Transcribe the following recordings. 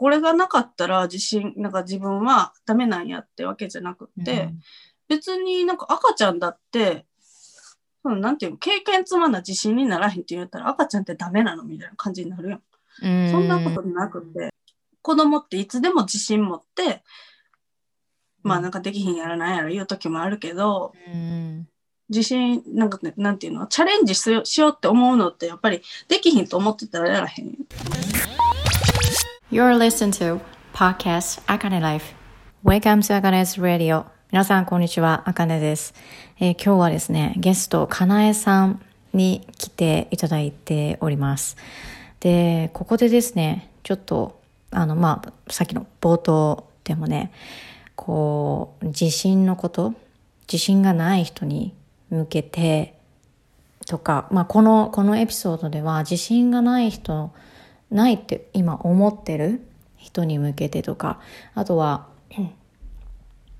これがなかったら自信、なんか自分はダメなんやってわけじゃなくて、うん別になんか赤ちゃんだって、そのなんていうの、経験積まな自信にならへんって言ったら赤ちゃんってダメなのみたいな感じになるやん。うんそんなことなくて、子供っていつでも自信持って、まあなんかできひんやらなんやら言う時もあるけど、うん自信、なんかね、なんていうの、チャレンジしようって思うのってやっぱりできひんと思ってたらやらへんよ。You're listening to Podcast Akane Life. Welcome to Akane's Radio. 皆さん、こんにちは。あかねです、えー今日はですね、ゲスト、かなえさんに来ていただいております。で、ここでですね、ちょっと、あの、まあ、さっきの冒頭でもね、こう、自信のこと、自信がない人に向けて、とか、まあ、この、このエピソードでは自信がない人、ないって今思ってる？人に向けてとか、あとは、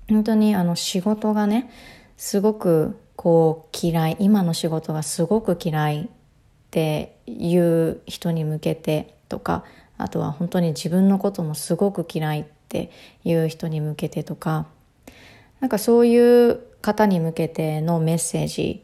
本当にあの仕事がね、すごくこう嫌い、今の仕事がすごく嫌いっていう人に向けてとか、あとは本当に自分のこともすごく嫌いっていう人に向けてとか、なんかそういう方に向けてのメッセージ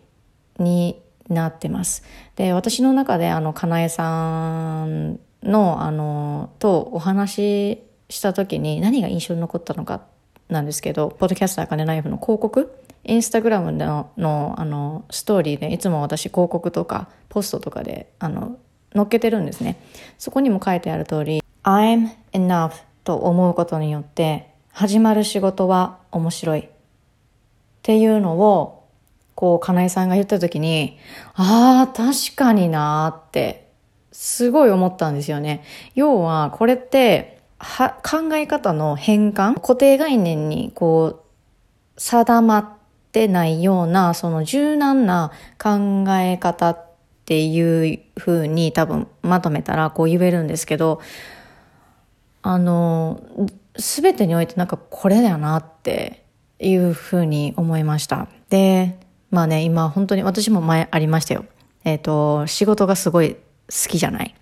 になってます。で、私の中であの、かなえさんの、あの、とお話しした時に何が印象に残ったのかなんですけど、ポッドキャスターかねナイフの広告インスタグラムののあのストーリーでいつも私広告とかポストとかであの載っけてるんですね。そこにも書いてある通り、I'm enough と思うことによって始まる仕事は面白いっていうのをこう、かなえさんが言った時に、ああ、確かになーって、すごい思ったんですよね。要は、これって、は、考え方の変換固定概念に、こう、定まってないような、その柔軟な考え方っていう風に多分まとめたらこう言えるんですけど、あの、すべてにおいてなんかこれだよなっていうふうに思いました。で、まあね、今本当に私も前ありましたよ。えっ、と、仕事がすごい好きじゃない。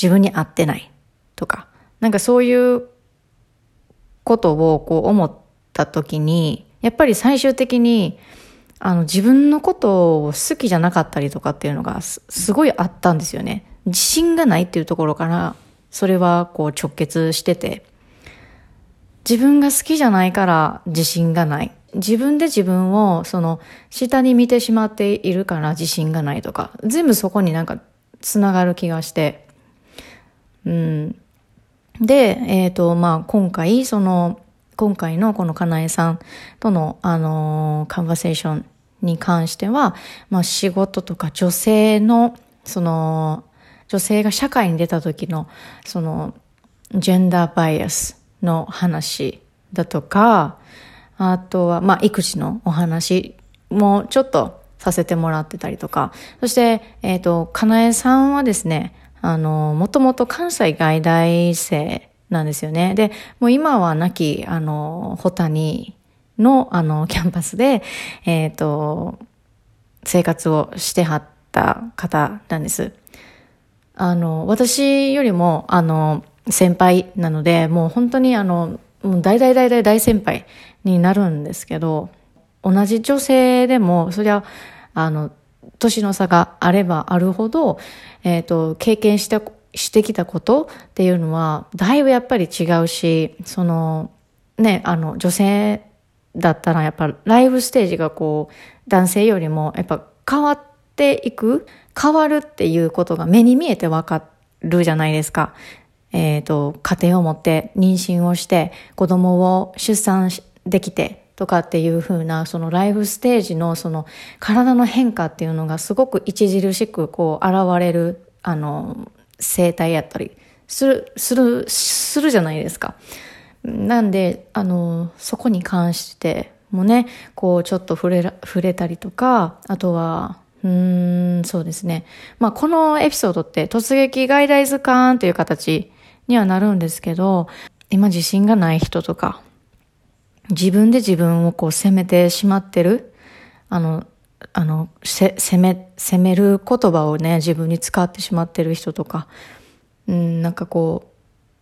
自分に合ってない。とか。なんかそういうことをこう思った時に、やっぱり最終的に、あの自分のことを好きじゃなかったりとかっていうのがすすごいあったんですよね。自信がないっていうところから、それはこう直結してて、自分が好きじゃないから自信がない。自分で自分をその下に見てしまっているから自信がないとか、全部そこになんかつながる気がして。うん。で、えっ、と、まあ今回、その、今回のこのかなえさんとの、あのーカンバセーションに関しては、まあ仕事とか女性の、その、女性が社会に出た時の、その、ジェンダーバイアスの話だとか、あとは、まあ、育児のお話もちょっとさせてもらってたりとか、そして、えっ、と、かなえさんはですね、あの、もともと関西外大生なんですよね。で、もう今は亡き、あの、ホタニの、あの、キャンパスで、えっ、と、生活をしてはった方なんです。あの、私よりも、あの、先輩なので、もう本当にあの、もう大大大大大先輩になるんですけど、同じ女性でも、そりゃ、あの、年の差があればあるほど、えっ、と、経験した、してきたことっていうのは、だいぶやっぱり違うし、その、ね、あの、女性だったらやっぱライフステージがこう、男性よりもやっぱ変わっていく、変わるっていうことが目に見えてわかるじゃないですか。えっ、と、家庭を持って妊娠をして子供を出産できてとかっていう風なそのライフステージのその体の変化っていうのがすごく著しくこう現れるあの生態やったりする、する、するじゃないですか。なんで、あの、そこに関してもね、こうちょっと触れ、触れたりとか、あとは、うーん、そうですね。まあ、このエピソードって突撃外来図鑑という形にはなるんですけど、今自信がない人とか、自分で自分をこう責めてしまってる、あの、あの、せ、責め、責める言葉をね、自分に使ってしまってる人とか、うん、なんかこ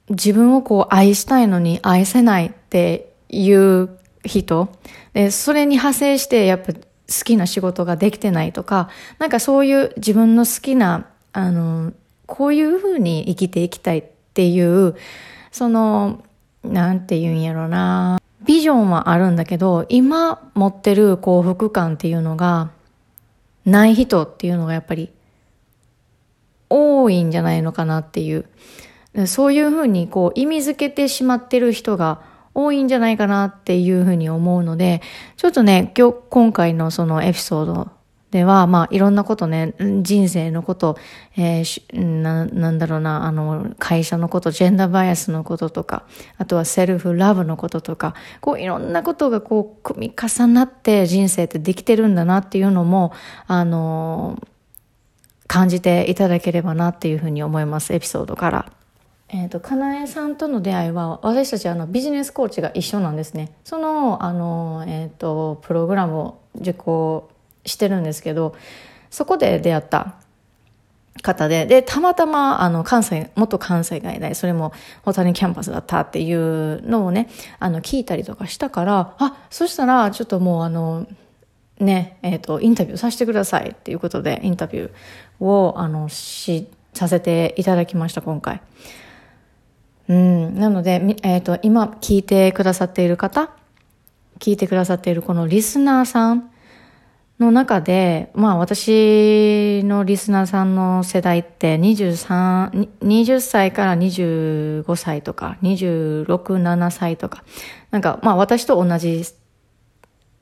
う自分をこう愛したいのに愛せないっていう人。で、それに派生してやっぱ好きな仕事ができてないとか、なんかそういう自分の好きな、あの、こういうふうに生きていきたいっていう、その、なんて言うんやろな。ビジョンはあるんだけど、今持ってる幸福感っていうのが、ない人っていうのがやっぱり多いんじゃないのかなっていう。そういうふうにこう意味づけてしまってる人が多いんじゃないかなっていうふうに思うので、ちょっとね、今日、今回のそのエピソードでは、まあ、いろんなことね、人生のこと、えー、な、なんだろうな、あの、会社のこと、ジェンダーバイアスのこととか、あとはセルフラブのこととか、こう、いろんなことがこう、組み重なって人生ってできてるんだなっていうのも、あの、感じていただければなっていうふうに思います、エピソードから。えっ、ー、と、かなえさんとの出会いは、私たちあのビジネスコーチが一緒なんですね。その、あの、えっ、ー、と、プログラムを受講してるんですけど、そこで出会った方で、で、たまたま、あの、関西、元関西外大、それも、大谷キャンパスだったっていうのをね、あの、聞いたりとかしたから、あ、そしたら、ちょっともう、あの、ね、えっ、ー、と、インタビューさせてくださいっていうことで、インタビューを、あの、し、させていただきました、今回。うん、なので、えっ、ー、と、今聞いてくださっている方、聞いてくださっているこのリスナーさんの中で、まあ私のリスナーさんの世代って23、20歳から25歳とか、26、7歳とか、なんかまあ私と同じ、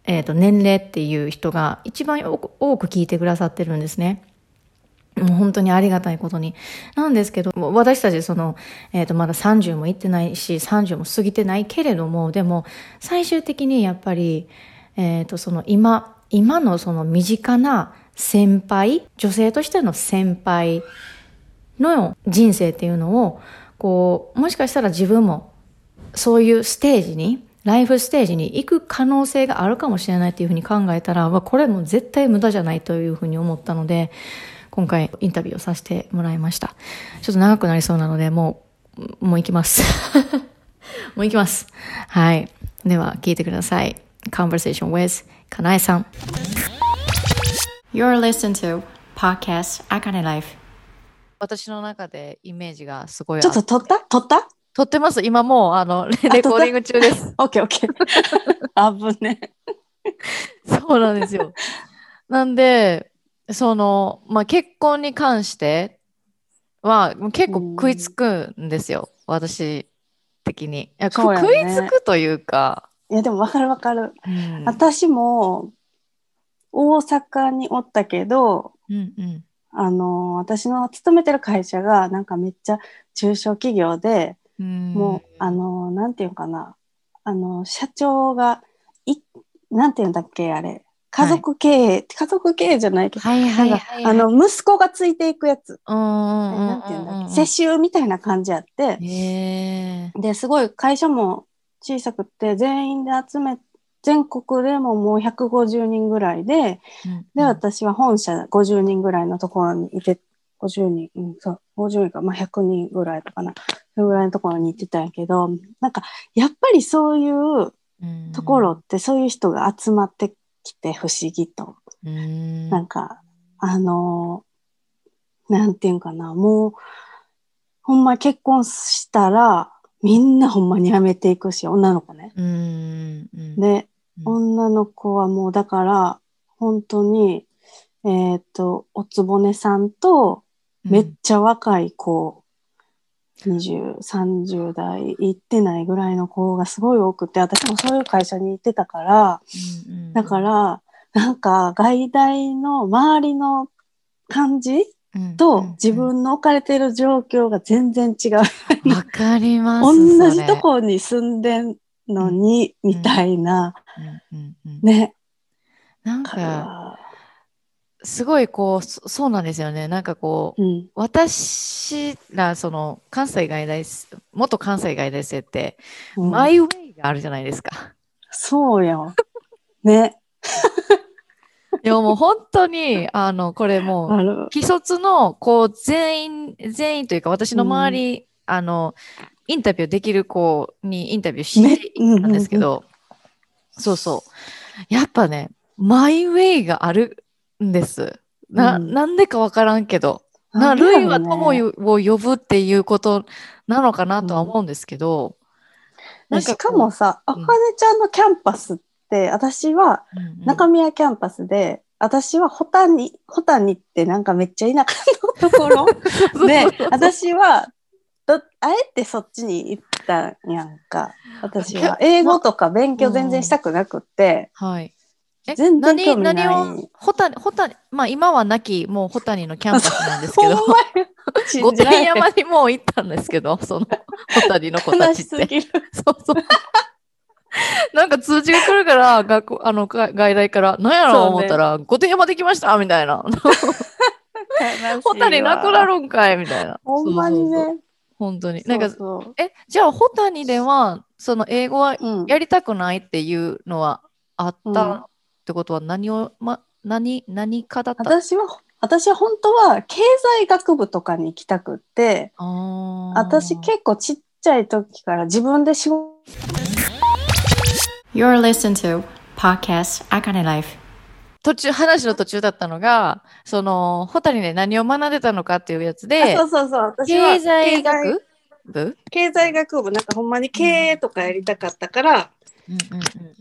えっ、ー、と年齢っていう人が一番多く聞いてくださってるんですね。もう本当にありがたいことに。なんですけど、私たちその、えっ、ー、と、まだ30も行ってないし、30も過ぎてないけれども、でも、最終的にやっぱり、えっ、ー、と、その今、今のその身近な先輩、女性としての先輩の人生っていうのを、こう、もしかしたら自分もそういうステージに、ライフステージに行く可能性があるかもしれないっていうふうに考えたら、これも絶対無駄じゃないというふうに思ったので、今回インタビューをさせてもらいました。ちょっと長くなりそうなので、もう、もう行きます。もう行きます。はい。では、聞いてください。Conversation with かなえさん。You're listening to Podcast Akane Life 私の中でイメージがすごいちょっと撮った？撮った？撮ってます。今もう、あの、レコーディング中です。オッケーオッケー。あぶね。そうなんですよ。なんで、その、まあ、結婚に関しては結構食いつくんですよ、私的に。いや、ね、食いつくというか。いやでも分かる分かる、うん、私も大阪におったけど、うんうん、あの私の勤めてる会社がなんかめっちゃ中小企業で、うん、もうあのなんていうかな。あの社長がいなんていうんだっけあれ。家族経営、はい、家族経営じゃないけど、はいはいはいはい、あの、息子がついていくやつ。なんていうんだっけ、世襲みたいな感じやって、で、すごい会社も小さくて、全員で集め、全国でももう150人ぐらいで、うん。うん、で、私は本社50人ぐらいのところにいて、50人、うん、そう、50人か、まあ100人ぐらいかな、それぐらいのところに行ってたんやけど、なんか、やっぱりそういうところって、そういう人が集まってきて不思議と。ん。なんか、あの、なんていうんかな、もう、ほんま結婚したら、みんなほんまに辞めていくし、女の子ね。で、女の子はもうだから、本当に、えっ、ー、と、おつぼねさんと、めっちゃ若い子、うん、20、30代行ってないぐらいの子がすごい多くて、私もそういう会社に行ってたから、うんうん、だから、なんか外大の周りの感じと自分の置かれている状況が全然違う。わかります。同じとこに住んでんのに、みたいな。ね。なんか、すごいこうそ、うなんですよね。なんかこう、うん、私ら、その、関西外大、元関西外大生って、うん、マイウェイがあるじゃないですか。そうよ。ね。いやもう本当に、あの、これもう、既卒の、こう、全員、全員というか、私の周り、うん、あの、インタビューできる子にインタビューしていったんですけど、そうそう。やっぱね、マイウェイがあるんです。な、うん、なんでかわからんけど。な、ルイは友を呼ぶっていうことなのかなとは思うんですけど。うん、なんかしかもさ、あかねちゃんのキャンパスって、私は中宮キャンパスで、私はホタニ、ホタニってなんかめっちゃ田舎のところ で、私はど、あえてそっちに行ったんやんか。私は。英語とか勉強全然したくなくって。はい。全然興味ない。何を、ホタニ、ホタニ、まあ今はなき、もう穂谷のキャンパスなんですけど、御殿 山にもう行ったんですけど、その穂谷の子たちって。そうそう。なんか通知が来るから、学校、あの、外来から、何やろう思ったら、御殿山できましたみたいな。ホタニなくなるんかいみたいな。ほんまにね。本当に。なんか、え、じゃあ、ホタニでは、その英語はやりたくないっていうのはあったってことは何を、ま、何、何かだった？私は、私は本当は経済学部とかに行きたくって、私結構ちっちゃい時から自分で仕事 You're listening to Podcast Akane Life. 途中、話の途中だったのが、その、ホタルで何を学んでたのかっていうやつで、そうそうそう。私は経済学？部？経済学部、なんかほんまに経営とかやりたかったから、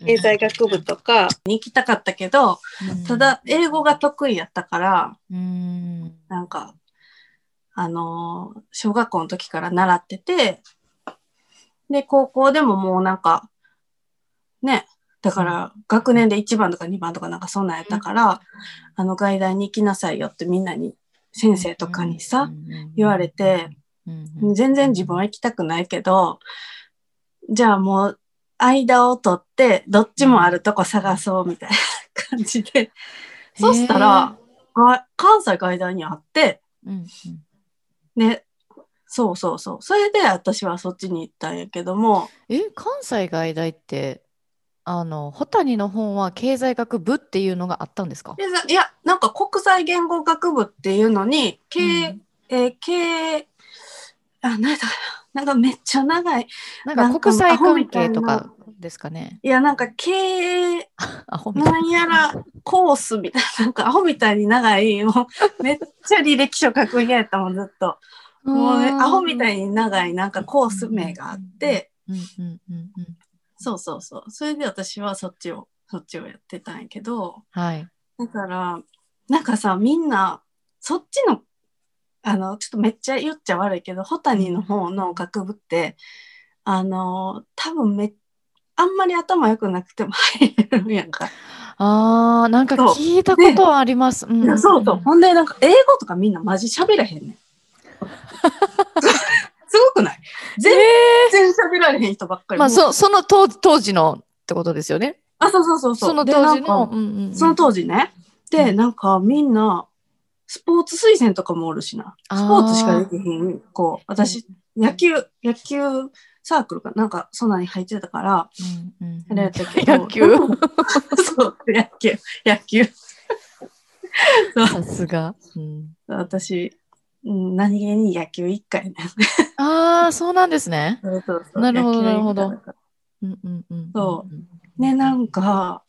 経済学部とかに行きたかったけど、うん、ただ英語が得意やったから、うん、なんか、あのー、小学校の時から習ってて、で、高校でももうなんか、ね、だから学年で1番とか2番とかなんかそんなんやったから、あの外大に行きなさいよってみんなに、先生とかにさ、言われて、全然自分は行きたくないけど、じゃあもう間を取ってどっちもあるとこ探そうみたいな感じで、そしたら、関西外大にあって、ね、そうそうそう。それで私はそっちに行ったんやけども。え、関西外大ってあの、ホタニの本は経済学部っていうのがあったんですか？いや、なんか国際言語学部っていうのに、経、うん、えー、経、あ、なんだなんかめっちゃ長い。なんか国際関係とかですかね。い。や、なんか経 営、なんやらコースみたいな、なんかアホみたいに長い、もうめっちゃ履歴書書くんやったもん、ずっと。もうね、アホみたいに長いなんかコース名があって、うんうんうんうんそうそうそう。それで私はそっちを、そっちをやってたんやけど、はい。だから、なんかさ、みんな、そっちの、あの、ちょっとめっちゃ言っちゃ悪いけど、ホタニの方の学部って、あの、多分めあんまり頭良くなくても入れるやんか。あー、なんか聞いたことはあります。うん、そうそう。ほんで、なんか英語とかみんなマジ喋らへんねん。すごくない？全然喋られへん人ばっかり。まあ、そその当当時のってことですよね。あ、そうそうそうそう。その当時の。うんうんうん、その当時ね。で、なんかみんな、スポーツ推薦とかもおるしな。スポーツしかできへん。こう、私、野球、野球サークルかなんか、そんなに入ってたから、うんうん、やれたけど。野球 そう、野球、野球。さすが。うん、私、何気に野球一回ね。ああ、そうなんですね。そうそうそうなるほど、なるほど。そう。ね、なんか、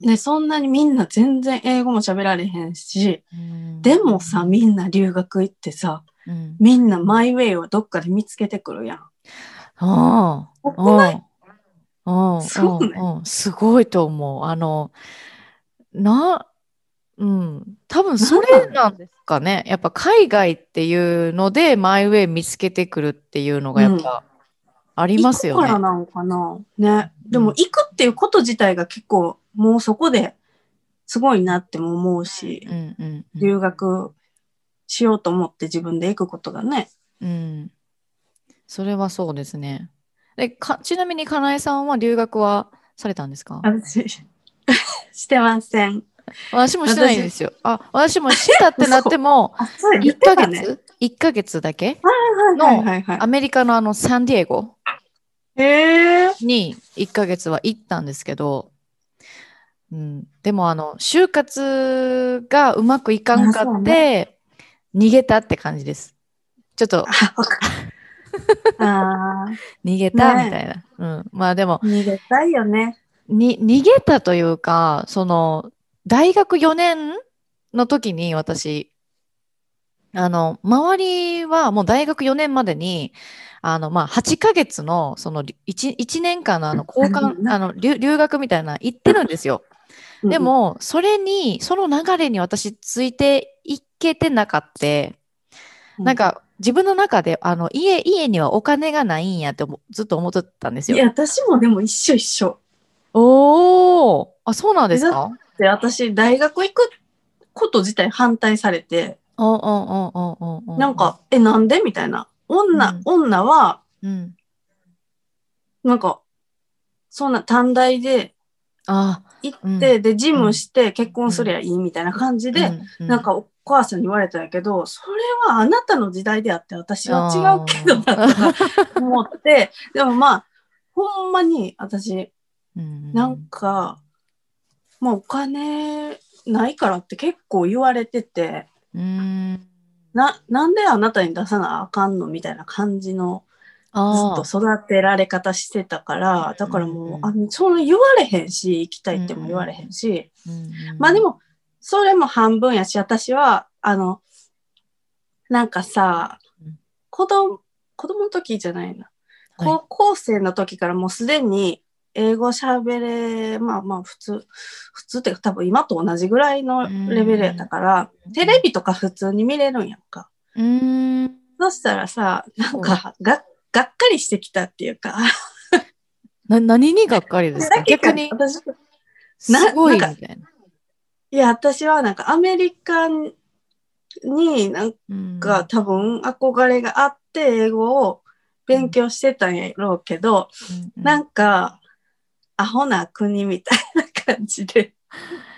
ね、そんなにみんな全然英語も喋られへんし、んでもさ、みんな留学行ってさ、うん、みんなマイウェイをどっかで見つけてくるやん。ああ。すごい、ね、すごいと思う。あの、な、うん、多分それなんですかね。やっぱ海外っていうのでマイウェイ見つけてくるっていうのがやっぱありますよね。うん、からなのかな。ね。でも行くっていうこと自体が結構もうそこですごいなっても思うし、うんうんうん、留学しようと思って自分で行くことがね。うん。それはそうですね。でかちなみにかなえさんは留学はされたんですか？してません。私もしてないんですよ。あ、私もしたってなっても、1ヶ月、1ヶ月だけ？のアメリカのあのサンディエゴ？に1ヶ月は行ったんですけど、うん、でもあの、就活がうまくいかんかって、逃げたって感じです。ちょっと、あ 逃げたみたいな。うん。まあでも。逃げたいよね。に、逃げたというか、その、大学4年の時に私、あの、周りはもう大学4年までに、あの、まあ、8ヶ月の、その1、1年間のあの、交換、あの留、留学みたいな行ってるんですよ。でも、それに、その流れに私ついていけてなかった。なんか、自分の中で、あの、家、家にはお金がないんやってずっと思ってたんですよ。いや、私もでも一緒一緒。おお、あ、そうなんですか？で、私、大学行くこと自体反対されて、なんか、え、なんでみたいな。女、うん、女は、うん、なんか、そんな短大で、行って、で、ジムして結婚すりゃいいみたいな感じで、なんかお母さんに言われたんやけど、それはあなたの時代であって私は違うけどなと思って、でもまあ、ほんまに私、なんか、もうお金ないからって結構言われてて、な、なんであなたに出さなあかんのみたいな感じの、ずっと育てられ方してたから、だからもう、あその言われへんし、行きたいっても言われへんし、まあでも、それも半分やし、私は、あの、なんかさ、子供、子供の時じゃないな。高校生の時からもうすでに英語喋れ、まあまあ普通、普通って多分今と同じぐらいのレベルやったから、テレビとか普通に見れるんやんか。うん。そしたらさ、なんかが、がっかりしてきたっていうか な、何にがっかりですか？逆に。私、すごいみたいな。いや、私はなんかアメリカになんか多分憧れがあって英語を勉強してたんやろうけど、うんうん、なんかアホな国みたいな感じで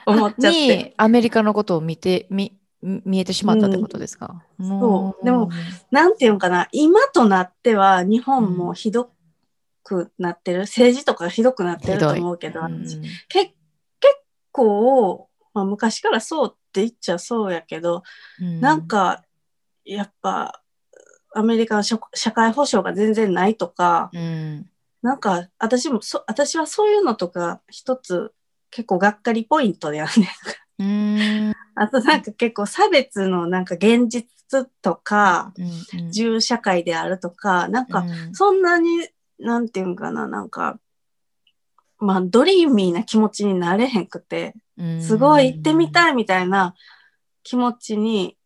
思っちゃって。にアメリカのことを見て、見、見えてしまったってことですか、うん、そう。でも、なんていうのかな、今となっては日本もひどくなってる、うん、政治とかひどくなってると思うけど、うん、け結構、まあ、昔からそうって言っちゃそうやけど、うん、なんか、やっぱ、アメリカの社会保障が全然ないとか、うん、なんか、私もそ、私はそういうのとか、一つ結構がっかりポイントであるね。うん。あとなんか結構差別のなんか現実とか、うんうん、銃社会であるとか、なんかそんなに、なんていうんかな、なんか、まあドリーミーな気持ちになれへんくて、すごい行ってみたいみたいな気持ちに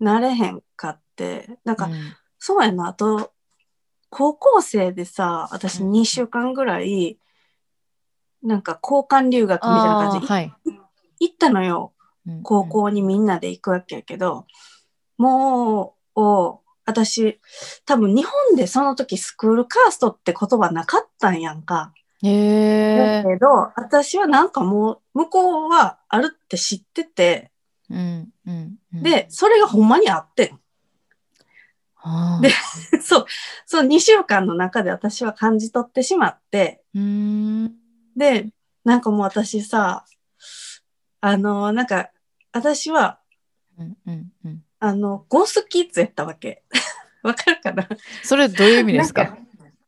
なれへんかって、なんか、うん、そうやな、あと、高校生でさ、私2週間ぐらい、なんか交換留学みたいな感じで、はい、行ったのよ。高校にみんなで行くわけやけど、もう、私、多分日本でその時スクールカーストって言葉なかったんやんか。へだけど、私はなんかもう、向こうはあるって知ってて、うんうんうん、で、それがほんまにあってん。で、そう、そう2週間の中で私は感じ取ってしまって、で、なんかもう私さ、あの、なんか、私は、うんうんうん、あの、ゴースキッズやったわけ。わかるかな？それどういう意味ですか？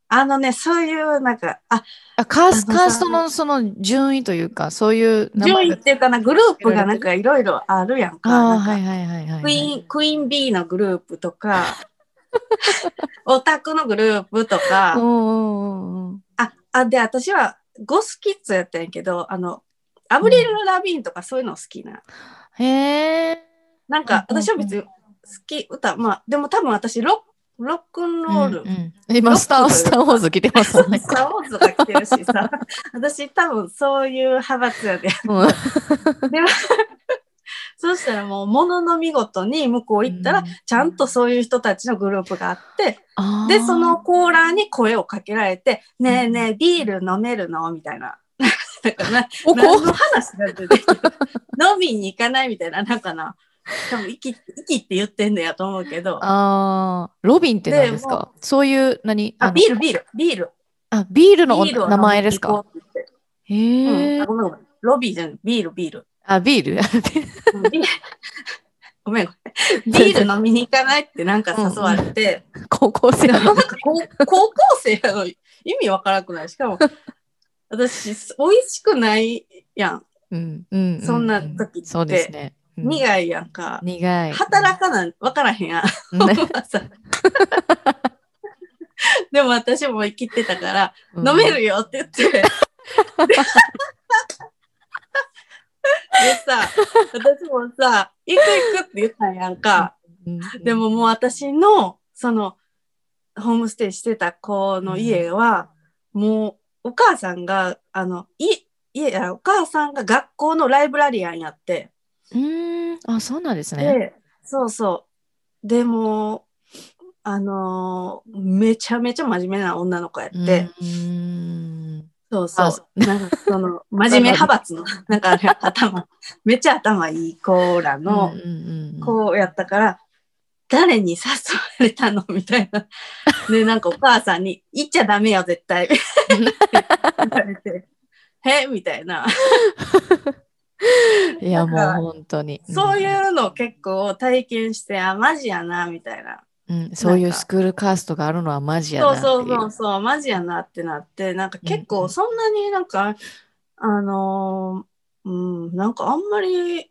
あのね、そういう、なんか、あ、あカースカーストのその順位というか、そういう順位っていうかな、グループがなんかいろいろあるやんか。あはいはいはいはい、クイーン、クイーン B のグループとか、オタクのグループとか、あ、あ、で、私はゴスキッズやったんやけど、あの、アブリル・ラビーンとかそういうの好きな。へえ。なんか、私は別に好き、歌、まあ、でも多分私ロ、ロックンロール。うんうん、今スター、スターウォーズ来てますね。スターウォーズが来てるしさ、私多分そういう派閥やで。うん、でも、そしたらもう、ものの見事に向こう行ったら、ちゃんとそういう人たちのグループがあって、で、そのコーラーに声をかけられて、ねえねえ、ビール飲めるの？みたいな。だからな、何の話なんて、飲みに行かないみたいな、なんかな。多分、息、息って言ってんのやと思うけど。ああ、ロビンって何ですか？そういう、何？あ、ビール、ビール、ビール。あ、ビールの名前ですか？へえ、うん。ロビーじゃん、ビール、ビール。あ、ビール？ごめん。ビール飲みに行かないってなんか誘われて。高校生なんか高高校生の意味わからなくない？しかも、私、美味しくないやん。うんうんうんうんそんな時ってそうですね。うん苦いやんか。苦い。働かな、わからへんやん。ねでも私も生きてたから、うん飲めるよって言って。でさ、私もさ、行く行くって言ったんやんか。うんでももう私の、その、ホームステイしてた子の家は、もう、お母さんが、あの、い、家や、お母さんが学校のライブラリアンやって、うーん。あ、そうなんですね。で、そうそう。でも、あのーめちゃめちゃ真面目な女の子やって、うーん。そうそ。うなんかその、真面目派閥の、なんか頭、めっちゃ頭いい子らのうんうやったから、誰に誘われたのみたいな。で、なんかお母さんに、行っちゃダメよ、絶対。言われて、へ？みたいな。いや、もう本当に。そういうのを結構体験して、あ、マジやな、みたいな。うん、そういうスクールカーストがあるのはマジやなそうっていう。そうそうそう、マジやなってなって、なんか結うんうん。構そんなになんか、あのーうん、なんかあんまり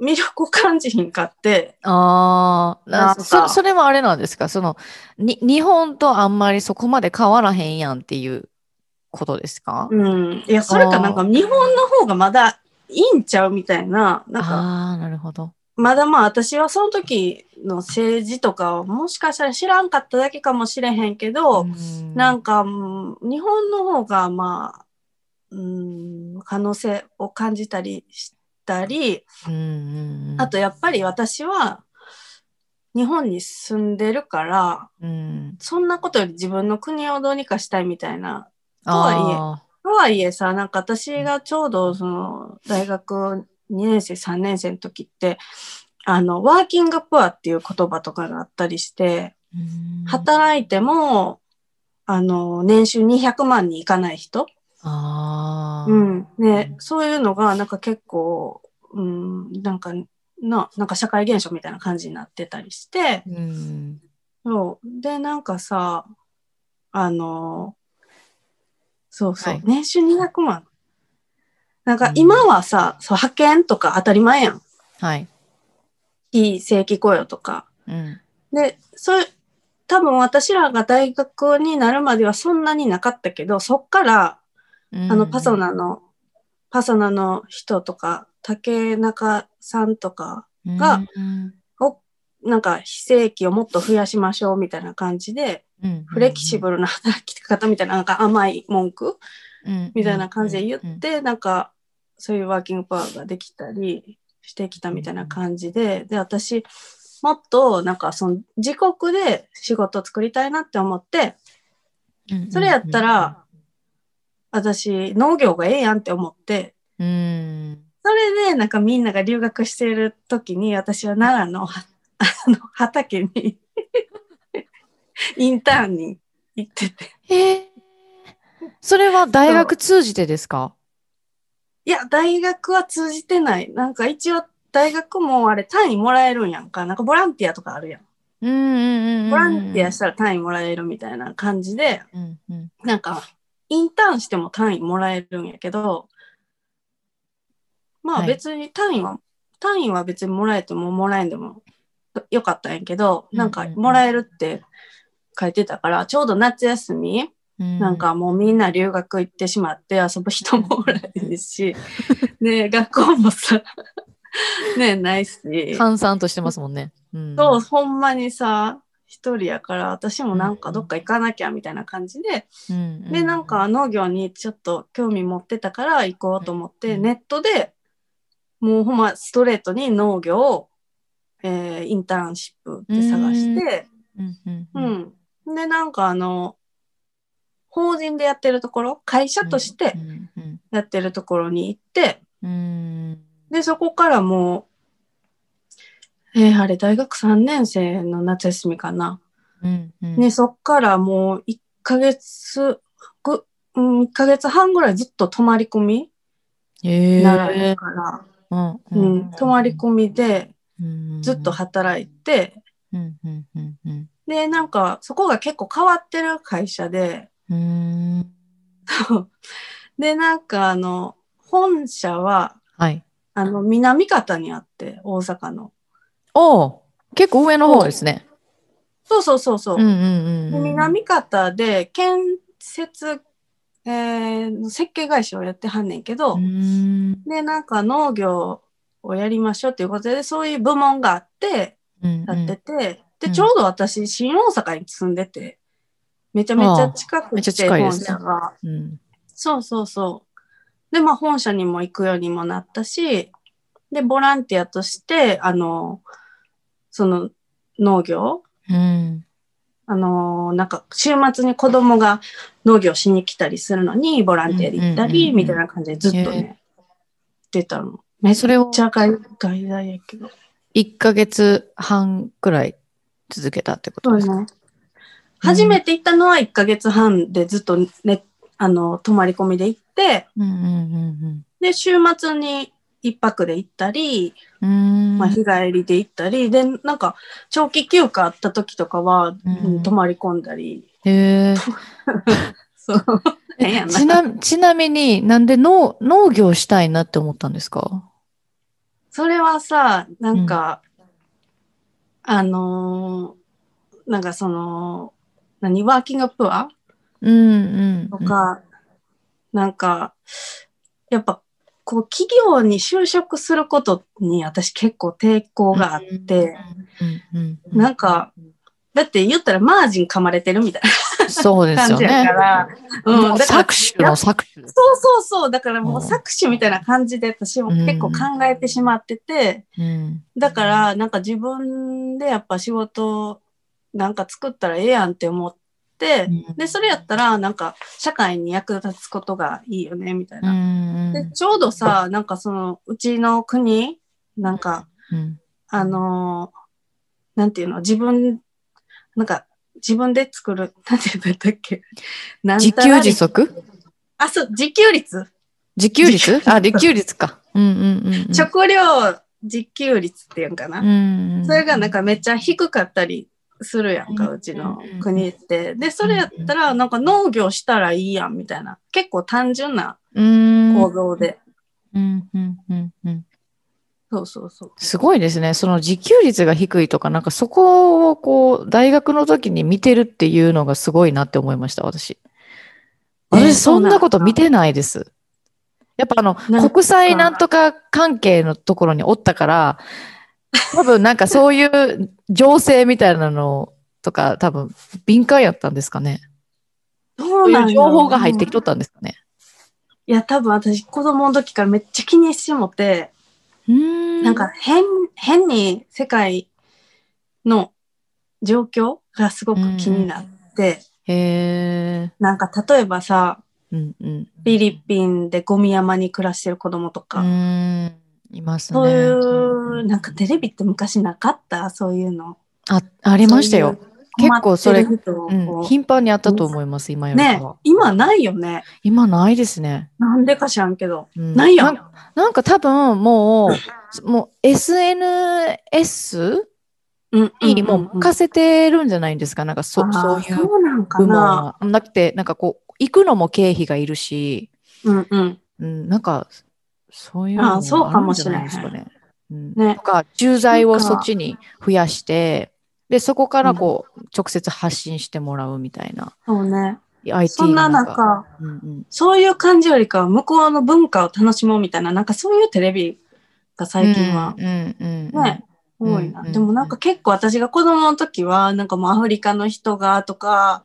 魅力を感じひんかって、ああ、なんか。そ、それもあれなんですか？その、に、日本とあんまりそこまで変わらへんやんっていうことですか、うん、いや、それかなんか日本の方がまだいいんちゃうみたいな、なんか、ああ、なるほど。まだまあ私はその時の政治とかはもしかしたら知らんかっただけかもしれへんけど、うん。なんか、うん日本の方がまあ、うん、可能性を感じたりしたり、うんうんうん。あとやっぱり私は日本に住んでるから、うん、そんなことより自分の国をどうにかしたいみたいな。とはいえあとはいえさ、なんか私がちょうどその大学2年生、3年生の時って、あの、ワーキングプアっていう言葉とかがあったりして、働いても、あの、年収200万にいかない人うん。ね、そういうのが、なんか結構、うん、なんか、な、なんか社会現象みたいな感じになってたりして、うんそう。で、なんかさ、あの、そうそう、はい年収200万。なんかうん。今はさ、そう派遣とか当たり前やん。はい。非正規雇用とか。うん。で、それ、多分私らが大学になるまではそんなになかったけど、そっから、あの、パソナの、パソナの人とか、竹中さんとかがうん。を、なんか非正規をもっと増やしましょうみたいな感じで、うん。フレキシブルな働き方みたいな、なんか甘い文句うん。みたいな感じで言うん。って、なんかそういうワーキングパワーができたりしてきたみたいな感じで、で、私、もっとなんかその自国で仕事を作りたいなって思って、うん。それやったら、私農業がええやんって思って、うん。それでなんかみんなが留学してる時に私は奈良のはあの畑にインターンに行ってて。えー。それは大学通じてですか？いや、大学は通じてない。なんか一応大学もあれ単位もらえるんやんか。なんかボランティアとかあるやん。うんうんうんうんボランティアしたら単位もらえるみたいな感じで、うんうんなんかインターンしても単位もらえるんやけど、まあはい別に単位は、単位は別にもらえてももらえんでもよかったんやけど、なんかもらえるって書いてたから、ちょうど夏休み、うんなんかもうみんな留学行ってしまって遊ぶ人もおらへんし、ね学校もさ、ねないし、閑散としてますもんね。うん。そう、ほんまにさ、一人やから、私もなんかどっか行かなきゃみたいな感じで、うんで、なんか農業にちょっと興味持ってたから行こうと思って、うんネットでもうほんまストレートに農業を、えーインターンシップで探して、うん。うんううん。ん。で、なんかあの、法人でやってるところ、会社としてうんうんやってるところに行って、うん。で、そこからもう、えーあれ、大学3年生の夏休みかな。うんうん。ね、そっからもう1ヶ月、ぐうん、1ヶ月半ぐらいずっと泊まり込みへならえから、うんうん、泊まり込みで、ずっと働いて、で、なんかそこが結構変わってる会社で、で、なんかあの、本社は、はい、あの、南方にあって、大阪の。おお結構上の方ですね。そうそうそうそう。南方で建設、えー、設計会社をやってはんねんけど、で、なんか農業をやりましょうっていうことで、そういう部門があって、やってて、うんうん、で、ちょうど私、新大阪に住んでて、めちゃめちゃ近くて、本社が、うん。そうそうそう。で、まあ本社にも行くようにもなったし、で、ボランティアとして、あの、その農業、うん、あの、なんか週末に子供が農業しに来たりするのにボランティアで行ったり、みたいな感じでずっとね、出たの。めっちゃ外外来やけど。1ヶ月半くらい続けたってことですか、ね、初めて行ったのは1ヶ月半でずっとね、あの、泊まり込みで行って、で、週末に一泊で行ったり、まあ、日帰りで行ったり、で、なんか、長期休暇あった時とかは、うん、泊まり込んだり。へえ。そう。ちなちなみになんで農農業したいなって思ったんですか？それはさ、なんか、うん、あのー、なんかその、何、ワーキングプアうんうん、とか、なんか、やっぱこう企業に就職することに私結構抵抗があって、なんか、だって言ったらマージン噛まれてるみたいな。そうですよね。感じやから。うん。搾取の搾取。そうそうそう。だからもう搾取みたいな感じで私も結構考えてしまってて、うん、だからなんか自分でやっぱ仕事なんか作ったらええやんって思っ、うん、で、それやったら、なんか、社会に役立つことがいいよね、みたいな。うん、で、ちょうどさ、なんかその、うちの国、なんか、うん、あのなんていうの、自分、なんか、自分で作る、なんて言うんだっけ？自給自足？あ、そう、自給率。自給率？あ、自給率か。うんうんうん、食料自給率っていうんかな。それがなんかめっちゃ低かったりするやんか、うちの国って。で、それやったら、なんか農業したらいいやん、みたいな。結構単純な構造で。うんうんうんうん、そうそうそう。すごいですね。その自給率が低いとか、なんかそこをこう、大学の時に見てるっていうのがすごいなって思いました、私。私、そんなこと見てないです。やっぱあの、国際なんとか関係のところにおったから、多分なんかそういう情勢みたいなのとか多分敏感やったんですかね。そういう情報が入ってきとったんですかね。いや、多分私子供の時からめっちゃ気にしてもて、ん。なんか変、変に世界の状況がすごく気になって、へなんか例えばさ、うんうん、フィリピンでゴミ山に暮らしてる子供とか、いますね。そういう、なんかテレビって昔なかった？そういうの。あ、ありましたよ。結構それ、うん、頻繁にあったと思います、今よりは。ね、今ないよね。今ないですね。なんでか知らんけど。うん、ないやんなんか多分もう、もう SNS にも任せてるんじゃないんですか、なんかそそういう部門は。なくて、なんかこう、行くのも経費がいるし、うんうん。うん、なんかそういうのもあるんじゃないですかね。うん、ね、とか、駐在をそっちに増やして、で、そこからこう、うん、直接発信してもらうみたいな。そうね。IT そんな中、うんうん、そういう感じよりかは向こうの文化を楽しもうみたいな、なんかそういうテレビが最近は、ね、多いな。でもなんか結構私が子供の時は、なんかもうアフリカの人がとか、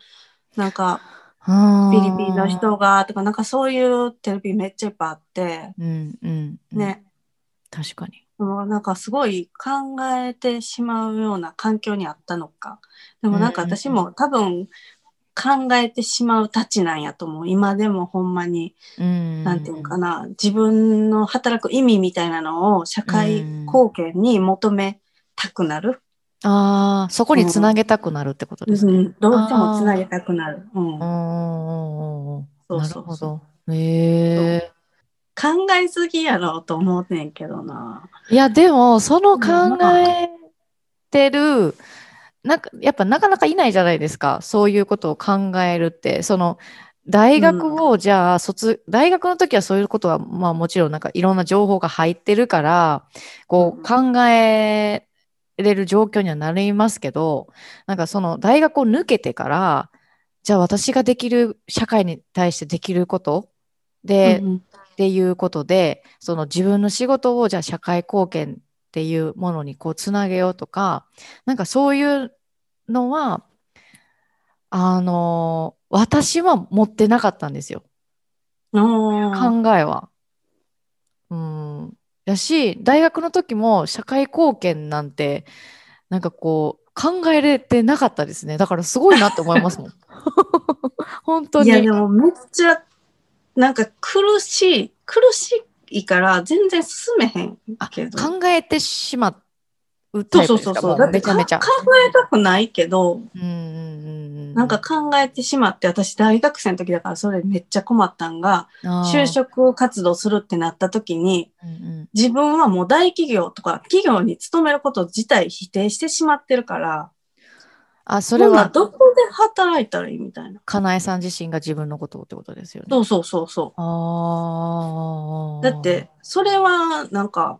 なんか、フィリピンの人がとか、なんかそういうテレビめっちゃいっぱいあって、うんうん、ね。確かに。もうなんかすごい考えてしまうような環境にあったのか。でもなんか私も多分考えてしまうたちなんやと思う。今でもほんまに、なんていうかな、自分の働く意味みたいなのを社会貢献に求めたくなる。ああ、そこにつなげたくなるってことですね。うん、どうしてもつなげたくなる。うん。なるほど。へえ考えすぎやろと思うねんけどな。いや、でも、その考えてる、なんか、やっぱなかなかいないじゃないですか。そういうことを考えるって。その、大学をじゃあ卒、うん、大学の時はそういうことは、まあもちろんなんかいろんな情報が入ってるから、こう考えれる状況にはなりますけど、なんかその大学を抜けてから、じゃあ私ができる、社会に対してできることで、うんうん、っていうことで、その自分の仕事をじゃあ社会貢献っていうものにこうつなげようとか、なんかそういうのは、あの私は持ってなかったんですよ。考えは。うん。やし、大学の時も社会貢献なんて、なんかこう、考えれてなかったですね。だからすごいなって思いますもん。本当に。いや、でもめっちゃ、なんか苦しい、苦しいから全然進めへんけど。考えてしまっそうそうそうそう。めちゃめちゃ。考えたくないけど、うん、なんか考えてしまって、私大学生の時だからそれめっちゃ困ったんが、就職活動するってなった時に、うんうん、自分はもう大企業とか企業に勤めること自体否定してしまってるから、あ、それは。どこで働いたらいいみたいな。かなえさん自身が自分のことってことですよね。そうそうそうそう。あだって、それはなんか、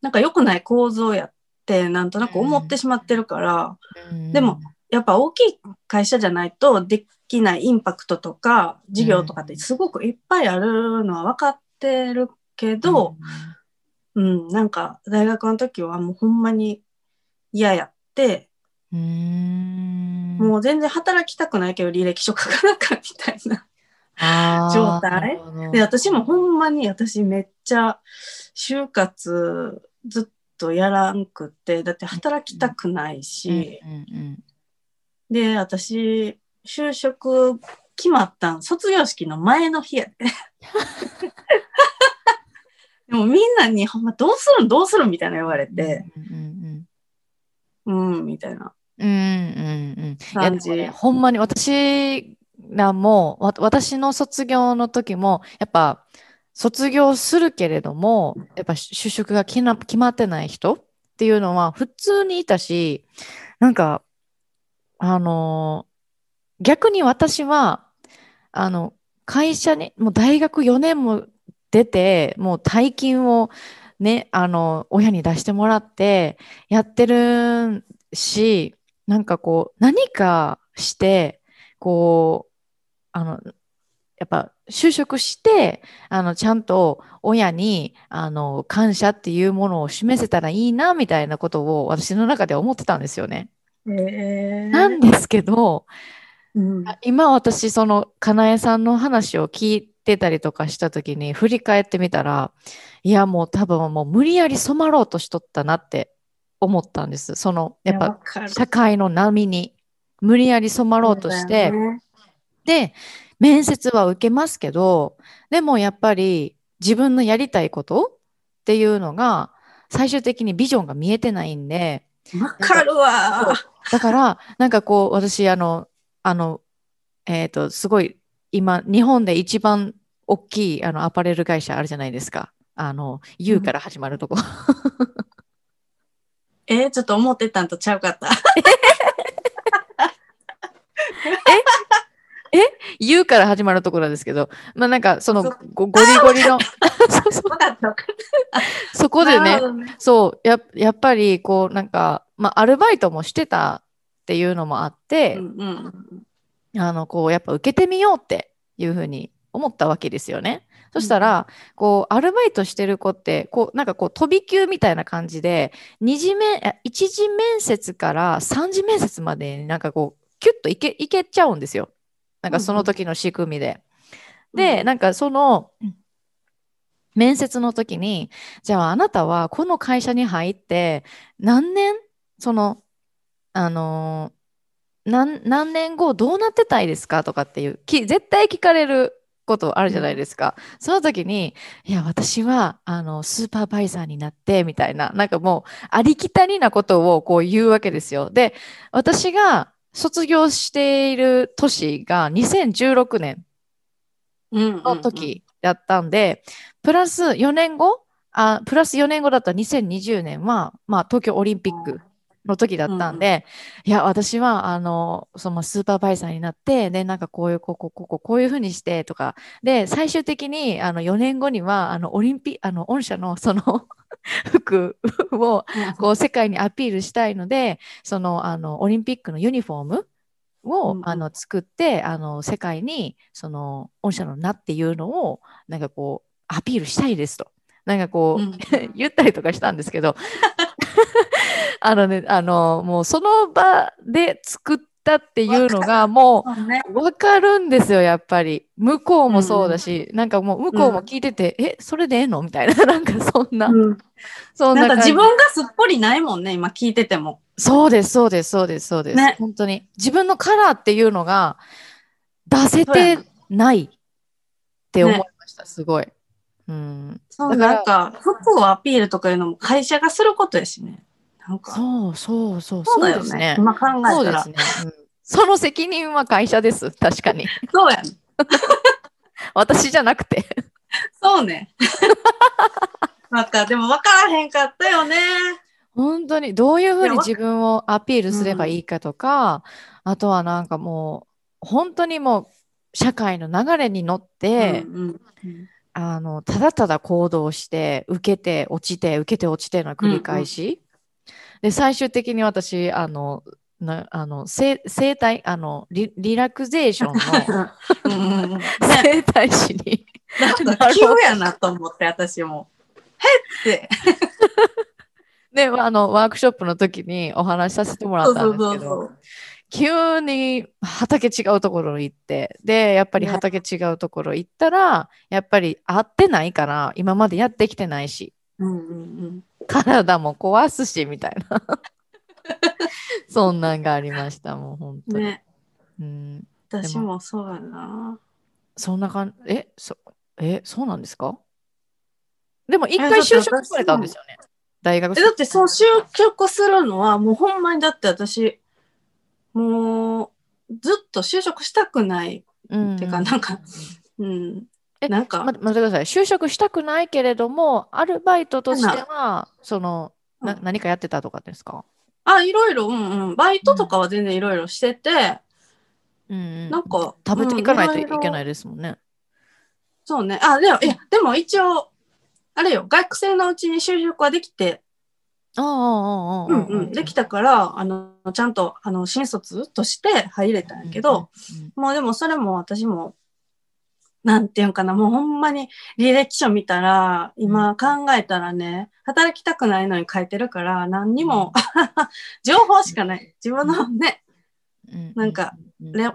なんか良くない構造やってなんとなく思ってしまってるから、うん、でもやっぱ大きい会社じゃないとできないインパクトとか事業とかってすごくいっぱいあるのは分かってるけど、うん、うん、なんか大学の時はもうほんまに嫌やって、うん。もう全然働きたくないけど履歴書書かなかったみたいな。状態。で私もほんまに私めっちゃ就活ずっとやらんくってだって働きたくないし、で私就職決まったん卒業式の前の日やで。でもみんなにほんまどうするん？どうする？んみたいな言われて、うん、うん、みたいな。感じ、ね、ほんまに私らも私の卒業の時もやっぱ卒業するけれども、やっぱ就職が決まってない人っていうのは普通にいたし、なんか、あの、逆に私は、あの、会社に、もう大学4年も出て、もう大金をね、あの、親に出してもらってやってるし、なんかこう、何かして、こう、あの、やっぱ就職してあのちゃんと親にあの感謝っていうものを示せたらいいなみたいなことを私の中で思ってたんですよね。えー、なんですけど、うん、今私そのかなえさんの話を聞いてたりとかした時に振り返ってみたらいやもう多分もう無理やり染まろうとしとったなって思ったんです。そのやっぱ社会の波に無理やり染まろうとして、ね、で面接は受けますけど、でもやっぱり自分のやりたいことっていうのが最終的にビジョンが見えてないんで。わかるわ。だから、なんかこう、私、あの、あの、えっ、ー、と、すごい、今、日本で一番大きいあのアパレル会社あるじゃないですか。あの、U から始まるとこ。えー、ちょっと思ってたんとちゃうかった。え？え？言うから始まるところですけど、まあなんかそのゴリゴリの。そこでね、そうや、やっぱりこうなんか、まあアルバイトもしてたっていうのもあって、うんうん、あのこうやっぱ受けてみようっていうふうに思ったわけですよね。そしたら、こう、アルバイトしてる子って、こう、なんかこう、飛び級みたいな感じで、二次面、一次面接から三次面接までなんかこう、キュッといけ、いけちゃうんですよ。なんかその時の仕組みで。うん、で、なんかその、面接の時に、じゃああなたはこの会社に入って何年、その、あの何、何年後どうなってたいですかとかっていう、き絶対聞かれることあるじゃないですか。うん、その時に、いや、私は、あの、スーパーバイザーになって、みたいな、なんかもう、ありきたりなことをこう言うわけですよ。で、私が、卒業している年が2016年の時やったんで、プラス4年後あプラス4年後だった2020年は、まあ、東京オリンピックの時だったんで、うん、いや、私は、あの、そのスーパーバイザーになって、で、なんかこういう、ここ、ここ、こういうふうにしてとか、で、最終的に、あの、4年後には、あの、オリンピあの、御社のその 服を、こう、世界にアピールしたいので、その、あの、オリンピックのユニフォームを、うん、あの作ってあの世界にその御社の名っていうのをなんかこうアピールしたいですと。なんかこう、うん、言ったりとかしたんですけど あのね、あの、もうその場で作ったっていうのがもう分かるんですよ、やっぱり。向こうもそうだし、うん、なんかもう向こうも聞いてて、うん、え、それでええの？みたいな、なんかそんな。うん、そんななんか自分がすっぽりないもんね、今聞いてても。そうです、そうです、そうです、そうです。ね、本当に。自分のカラーっていうのが出せてないって思いました、ね、すごい。うん、そうなんか服をアピールとかいうのも会社がすることやしね。なんかそうそうそうそうですね。今考えたら。そうですね、うん。その責任は会社です。確かに。そうや、ね、私じゃなくて。そうね。なんかでも分からへんかったよね。本当にどういうふうに自分をアピールすればいいかとか、うん、あとはなんかもう本当にもう社会の流れに乗って、うんうんうんあのただただ行動して受けて落ちて受けて落ちての繰り返し、で最終的に私あのなあの生生体あのリリラクゼーションの生体師になんか急やなと思って私も。へって。であのワークショップの時にお話しさせてもらったんですけど急に畑違うところ行って、で、やっぱり畑違うところ行ったら、ね、やっぱり合ってないから、今までやってきてないし、うんうんうん、体も壊すし、みたいな。そんなんがありました、もう本当に。ね、うん、私もそうやな。そんな感じ、え、そ、え、そうなんですか？でも一回就職されたんですよね。大学だってそう就職するのはもうほんまにだって私もうずっと就職したくない、うん、っていうかなんか、うん、なんか待ってください。就職したくないけれどもアルバイトとしてはそのな、うん、何かやってたとかですか？あいろいろ、うんうん、バイトとかは全然いろいろしてて、うん、なんか食べていかないといけないですもんね、そうね。あでもいやでも一応あれよ学生のうちに就職はできて。うんうん、できたからあのちゃんとあの新卒として入れたんやけど、もうでもそれも私もなんていうかなもうほんまに履歴書見たら今考えたらね働きたくないのに書いてるから何にも 情報しかない。自分のね、なんか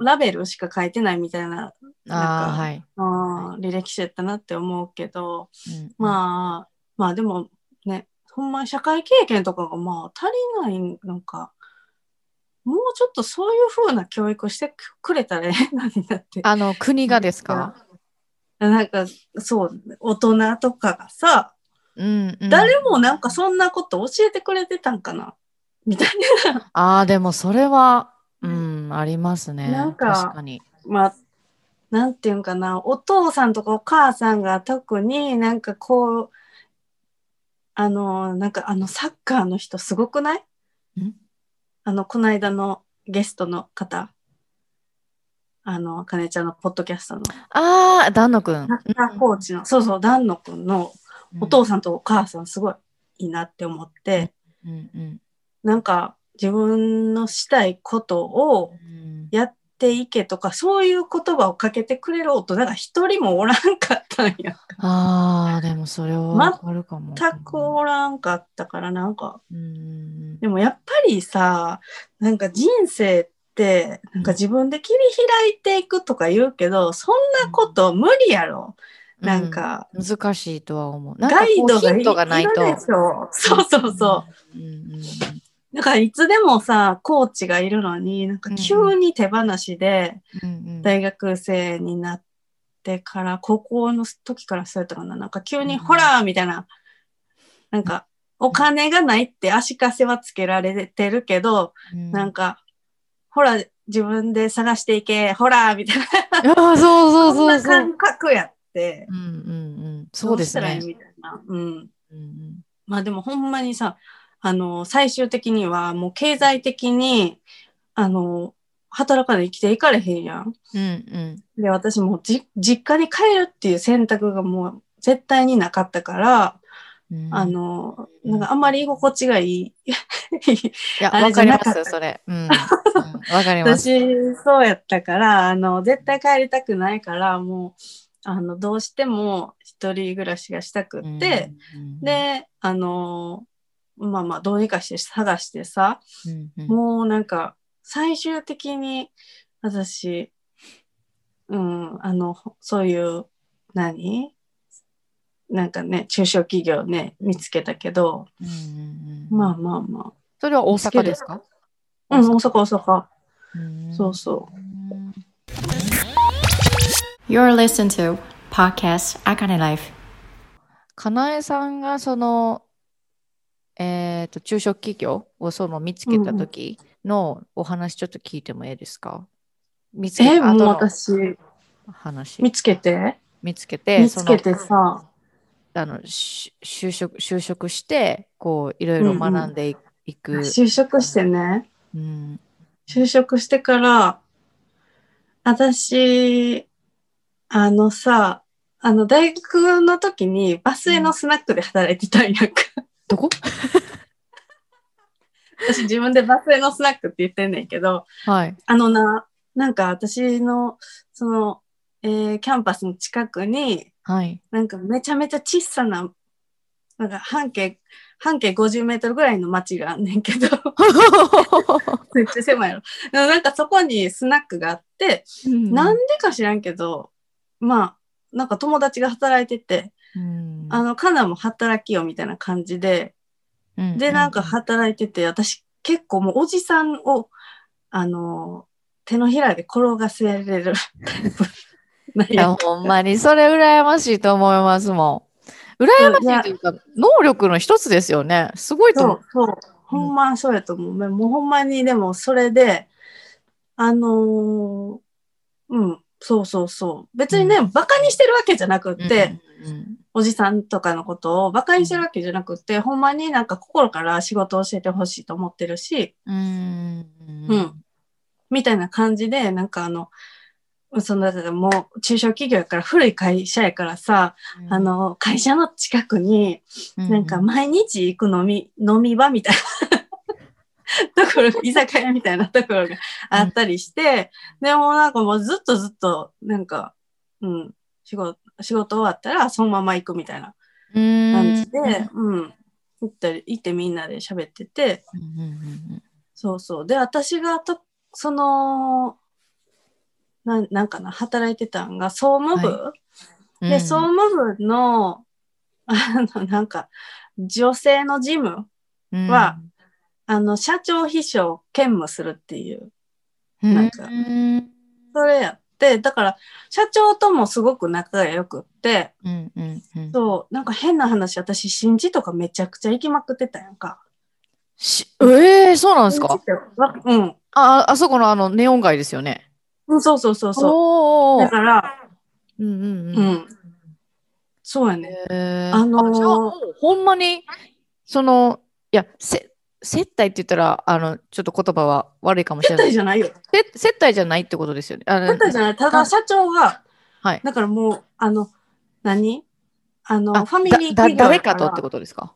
ラベルしか書いてないみたいななんか、はい、履歴書やったなって思うけど、まあまあでもねほんまに社会経験とかがまあ足りないなんかもうちょっとそういうふうな教育してくれたらええのになって。あの国がですか？なんかそう大人とかがさ、うんうん、誰もなんかそんなこと教えてくれてたんかな？みたいな。ああでもそれは、うん、ありますね。なんか確かに。まあなんていうんかな？お父さんとかお母さんが特になんかこうあの、なんかあのサッカーの人すごくない？あの、この間のゲストの方。あの、あかねちゃんのポッドキャストの。ああ、丹野くん。コーチの、そうそう、丹野くんの。お父さんとお母さんすごいいいなって思って、うんうん、なんか自分のしたいことをやっていけとか、そういう言葉をかけてくれる大人が一人もおらんかったんや。ああ、でもそれはわかるかも。全くおらんかったから、なんか、うん、でもやっぱりさ、なんか人生って、なんか自分で切り開いていくとか言うけど、そんなこと無理やろ。うん、なんか、難しいとは思う。ガイドががないと。そうそうそう。うんうんだからいつでもさ、コーチがいるのに、なんか急に手放しで、大学生になってから、高校の時からそうやったかな、なんか急に、ほらみたいな、なんか、お金がないって足かせはつけられてるけど、なんか、ほら、自分で探していけ、ほらみたいな。あそうそうそうそんな感覚やって、うんうんうん、そうですね。みたいな。うん。うんうん、まあでもほんまにさ、あの、最終的にはもう経済的に、あの、働かない生きていかれへんやん。うんうん、で、私もじ実家に帰るっていう選択がもう絶対になかったから、うん、あの、なんかあんまり居心地がいい。いや、わかりますよ、それ。うん。わ、うん、かります。私、そうやったから、あの、絶対帰りたくないから、もう、あの、どうしても一人暮らしがしたくって、うん、で、あの、まあまあ、どうにかして探してさ、うん。うん、もうなんか、最終的に私、うん、あの、そういう、何？なんかね、中小企業ね、見つけたけど、うんうんうん、まあまあまあ。それは大阪ですか？うん、大阪、大阪。うそうそう。You're listening to Podcast Akane Life. かなえさんがその、えっ、ー、と、中小企業をその見つけた時のお話ちょっと聞いてもいいですか、見つけえもう私、話。見つけて？見つけて、見つけてさ、あの就職就職してこういろいろ学んでいく、うんうん、就職してね、うん、就職してから私あのさあの大学の時にバスへのスナックで働いてたんやんか、どこ？私自分でバスへのスナックって言ってんねんけど、はい、あのななんか私のその、えー、キャンパスの近くにはい、なんかめちゃめちゃ小さな、なんか半径、半径50メートルぐらいの街があんねんけど、めっちゃ狭いの。なんかそこにスナックがあって、うん、なんでか知らんけど、まあ、なんか友達が働いてて、うん、あの、カナも働きよみたいな感じで、うん、で、なんか働いてて、私結構もうおじさんを、あの、手のひらで転がせれるタイプいや、ほんまにそれ羨ましいと思いますもん。羨ましいというか、能力の一つですよね。すごいと思う。そう、そうほんまそうやと思う。うん、もうほんまにでもそれで、あのー、うん、そうそうそう。別にね、うん、バカにしてるわけじゃなくって、うんうん、おじさんとかのことをバカにしてるわけじゃなくって、ほんまになんか心から仕事を教えてほしいと思ってるし、うん、うん。みたいな感じで、なんかあの、その、もう中小企業やから古い会社やからさ、うん、あの、会社の近くに、なんか毎日行く飲み、飲み場みたいな ところ、居酒屋みたいなところがあったりして、うん、でもなんかもうずっとずっと、なんか、うん、仕事、仕事終わったらそのまま行くみたいな感じで、うん、うん、行ったり、行ってみんなで喋ってて、そうそう。で、私がと、その、ななんかな、働いてたんが、総務部、はい、で、総務部の、あの、なんか、女性の事務は、うん、あの、社長秘書を兼務するっていう、なんか、それやって、だから、社長ともすごく仲が良くって、うんうんうん、そう、なんか変な話、私、新地とかめちゃくちゃ行きまくってたやんか。しええー、そうなんですか？うん。あ、あそこのあの、ネオン街ですよね。うん、そうそうそうそう。だから、うんうんうん。うん、そうやね。あのー、ほんまに、その、いや、せ、接待って言ったら、あの、ちょっと言葉は悪いかもしれない。接待じゃないよ。接待じゃないってことですよね。接待じゃない。ただ社長が、はい。だからもう、あの、何？あの、あファミリーだ誰かとってことですか？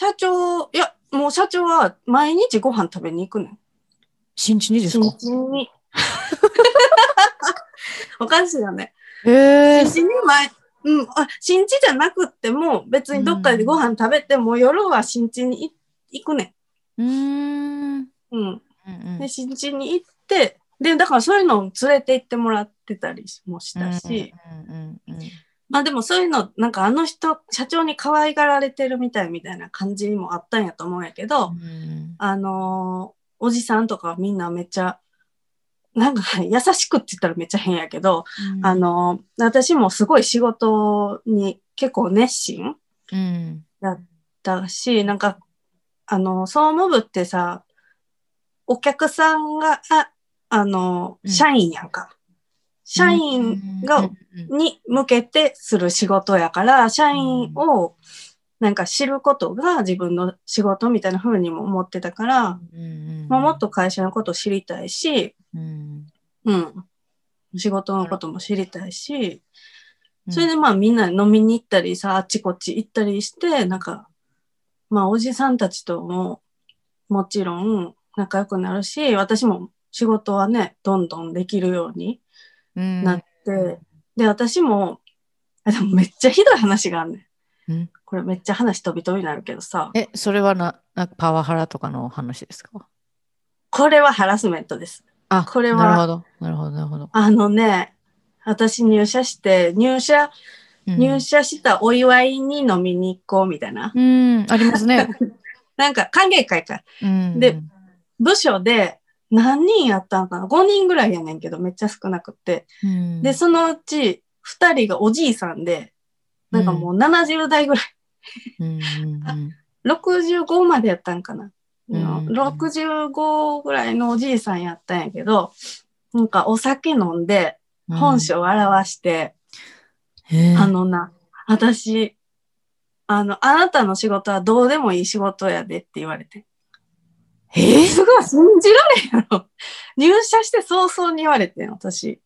社長、いや、もう社長は毎日ご飯食べに行くねん。新地にですか？新地に。おかしいよね。へ新地に前、うん、あ新地じゃなくっても別にどっかでご飯食べても、夜は新地に行くねん。うん。うん。で、新地に行って、で、だからそういうのを連れて行ってもらってたりもしたし、まあでもそういうの、なんかあの人、社長に可愛がられてるみたいみたいな感じにもあったんやと思うんやけど、うん、あのー、おじさんとかみんなめっちゃなんか優しくって言ったらめっちゃ変やけど、うん、あの、私もすごい仕事に結構熱心だったし、うん、なんか、あの、総務部ってさ、お客さんが、ああの、社員やんか。社員がに向けてする仕事やから、社員をなんか知ることが自分の仕事みたいな風にも思ってたから、まあ、もっと会社のことを知りたいし、うん、うん、仕事のことも知りたいし、それでまあみんな飲みに行ったりさ、あっちこっち行ったりして、なんか、まあおじさんたちとももちろん仲良くなるし、私も仕事はね、どんどんできるようになって、うん、で、私も、でもめっちゃひどい話があるねん。んこれめっちゃ話飛び飛びになるけどさ。え、それはな、なパワハラとかの話ですか？これはハラスメントです。あ、これは。なるほど、なるほど、なるほど。あのね、私入社して、入社、入社したお祝いに飲みに行こうみたいな。うん、ありますね。なんか歓迎会か。うん、で、部署で何人やったんかな ?5 人ぐらいやねんけど、めっちゃ少なくて。うん、で、そのうち2人がおじいさんで、なんかもう70代ぐらい。うん、65までやったんかな、うん、65ぐらいのおじいさんやったんやけど、なんかお酒飲んで本性を表して、あのな、私、あの、あなたの仕事はどうでもいい仕事やでって言われて。え？ー、すごい信じられんやろ。入社して早々に言われてん、私。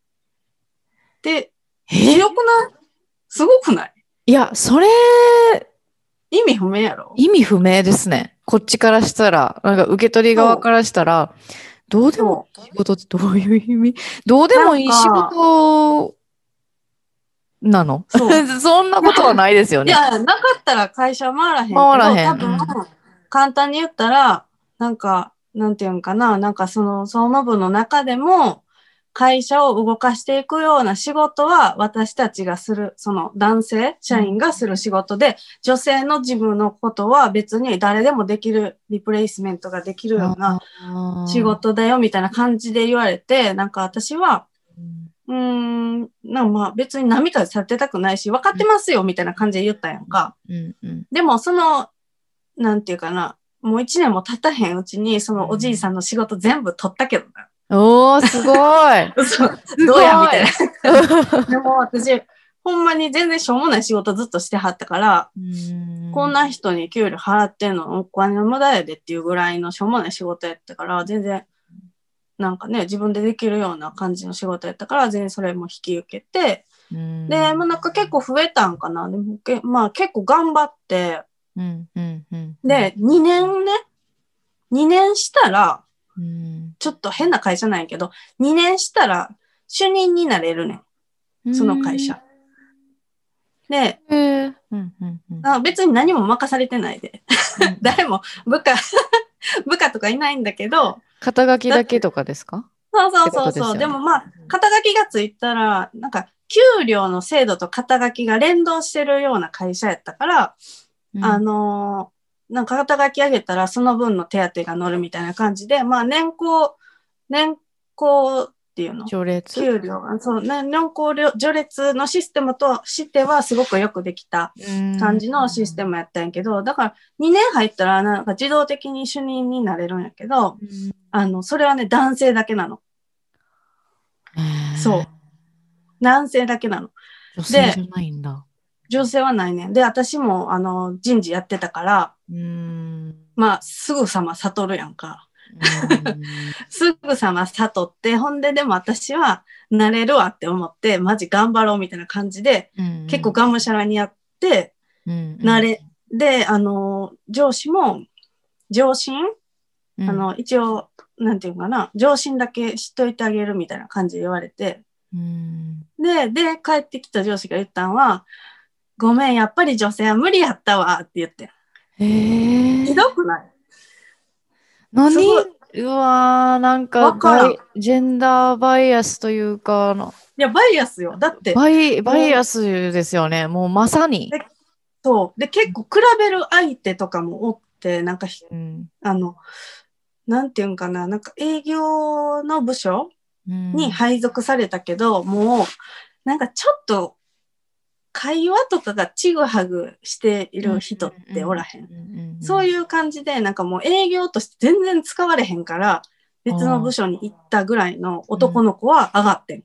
で、ひどくない？すごくない？いや、それ、意味不明やろ意味不明ですね。こっちからしたら、なんか受け取り側からしたら、どうでもいい仕事ってどういう意味？どうでもいい仕事なの？そ そんなことはないですよね。いや、なかったら会社回らへんけど。回らへん。多分、簡単に言ったら、なんか、なんていうんかな、なんかその総務部の中でも、会社を動かしていくような仕事は私たちがする、その男性社員がする仕事で、女性の自分のことは別に誰でもできるリプレイスメントができるような仕事だよみたいな感じで言われて、なんか私は、うん、なんまあ別に波風されてたくないし、分かってますよみたいな感じで言ったやんか。うんうん、でもその、なんていうかな、もう一年も経たへんうちに、そのおじいさんの仕事全部取ったけどな。おー、すごい。どうやみたいな。でも私、ほんまに全然しょうもない仕事ずっとしてはったから、こんな人に給料払ってんのお金の無駄やでっていうぐらいのしょうもない仕事やったから、全然、なんかね、自分でできるような感じの仕事やったから、全然それも引き受けて、で、まあなんか結構増えたんかな。でもまあ結構頑張って、で、2年ね、2年したら、ちょっと変な会社なんやけど、2年したら主任になれるねん。その会社。で、あ別に何も任されてないで。誰も部下 部下とかいないんだけど。肩書きだけとかですか？そうそうそうそう。でね、でもまあ、肩書きがついたら、なんか、給料の制度と肩書きが連動してるような会社やったから、うん、あのー、なんか肩書き上げたらその分の手当が乗るみたいな感じで、まあ年功、年功っていうの？序列？給料が、そう、ね、年功序列のシステムとしてはすごくよくできた感じのシステムやったんやけど、だから2年入ったらなんか自動的に主任になれるんやけど、あの、それはね、男性だけなの。そう。男性だけなの。女性じゃないんだ。女性はないね。ん。で、私も、あの、人事やってたから、うん。まあ、すぐさま悟るやんか。すぐさま悟って、ほんででも私はなれるわって思って、マジ頑張ろうみたいな感じで、うん。結構がむしゃらにやって、うん、なれ、で、あの、上司も、上司、うん、あの、一応、なんていうかな、上司だけ知っといてあげるみたいな感じで言われて、うん、で、で、帰ってきた上司が言ったんは、ごめん、やっぱり女性は無理やったわって言って。へえ。ひどくない？何？うわー、なんかジェンダーバイアスというか、いや、バイアスよ。だって。バイ、バイアスですよね。もうまさに。そう。で、結構比べる相手とかもおって、なんか、うん、あの、なんていうんかな、なんか営業の部署に配属されたけど、うん、もう、なんかちょっと会話とかがちぐはぐしている人っておらへん。そういう感じで、なんかもう営業として全然使われへんから、別の部署に行ったぐらいの男の子は上がってん。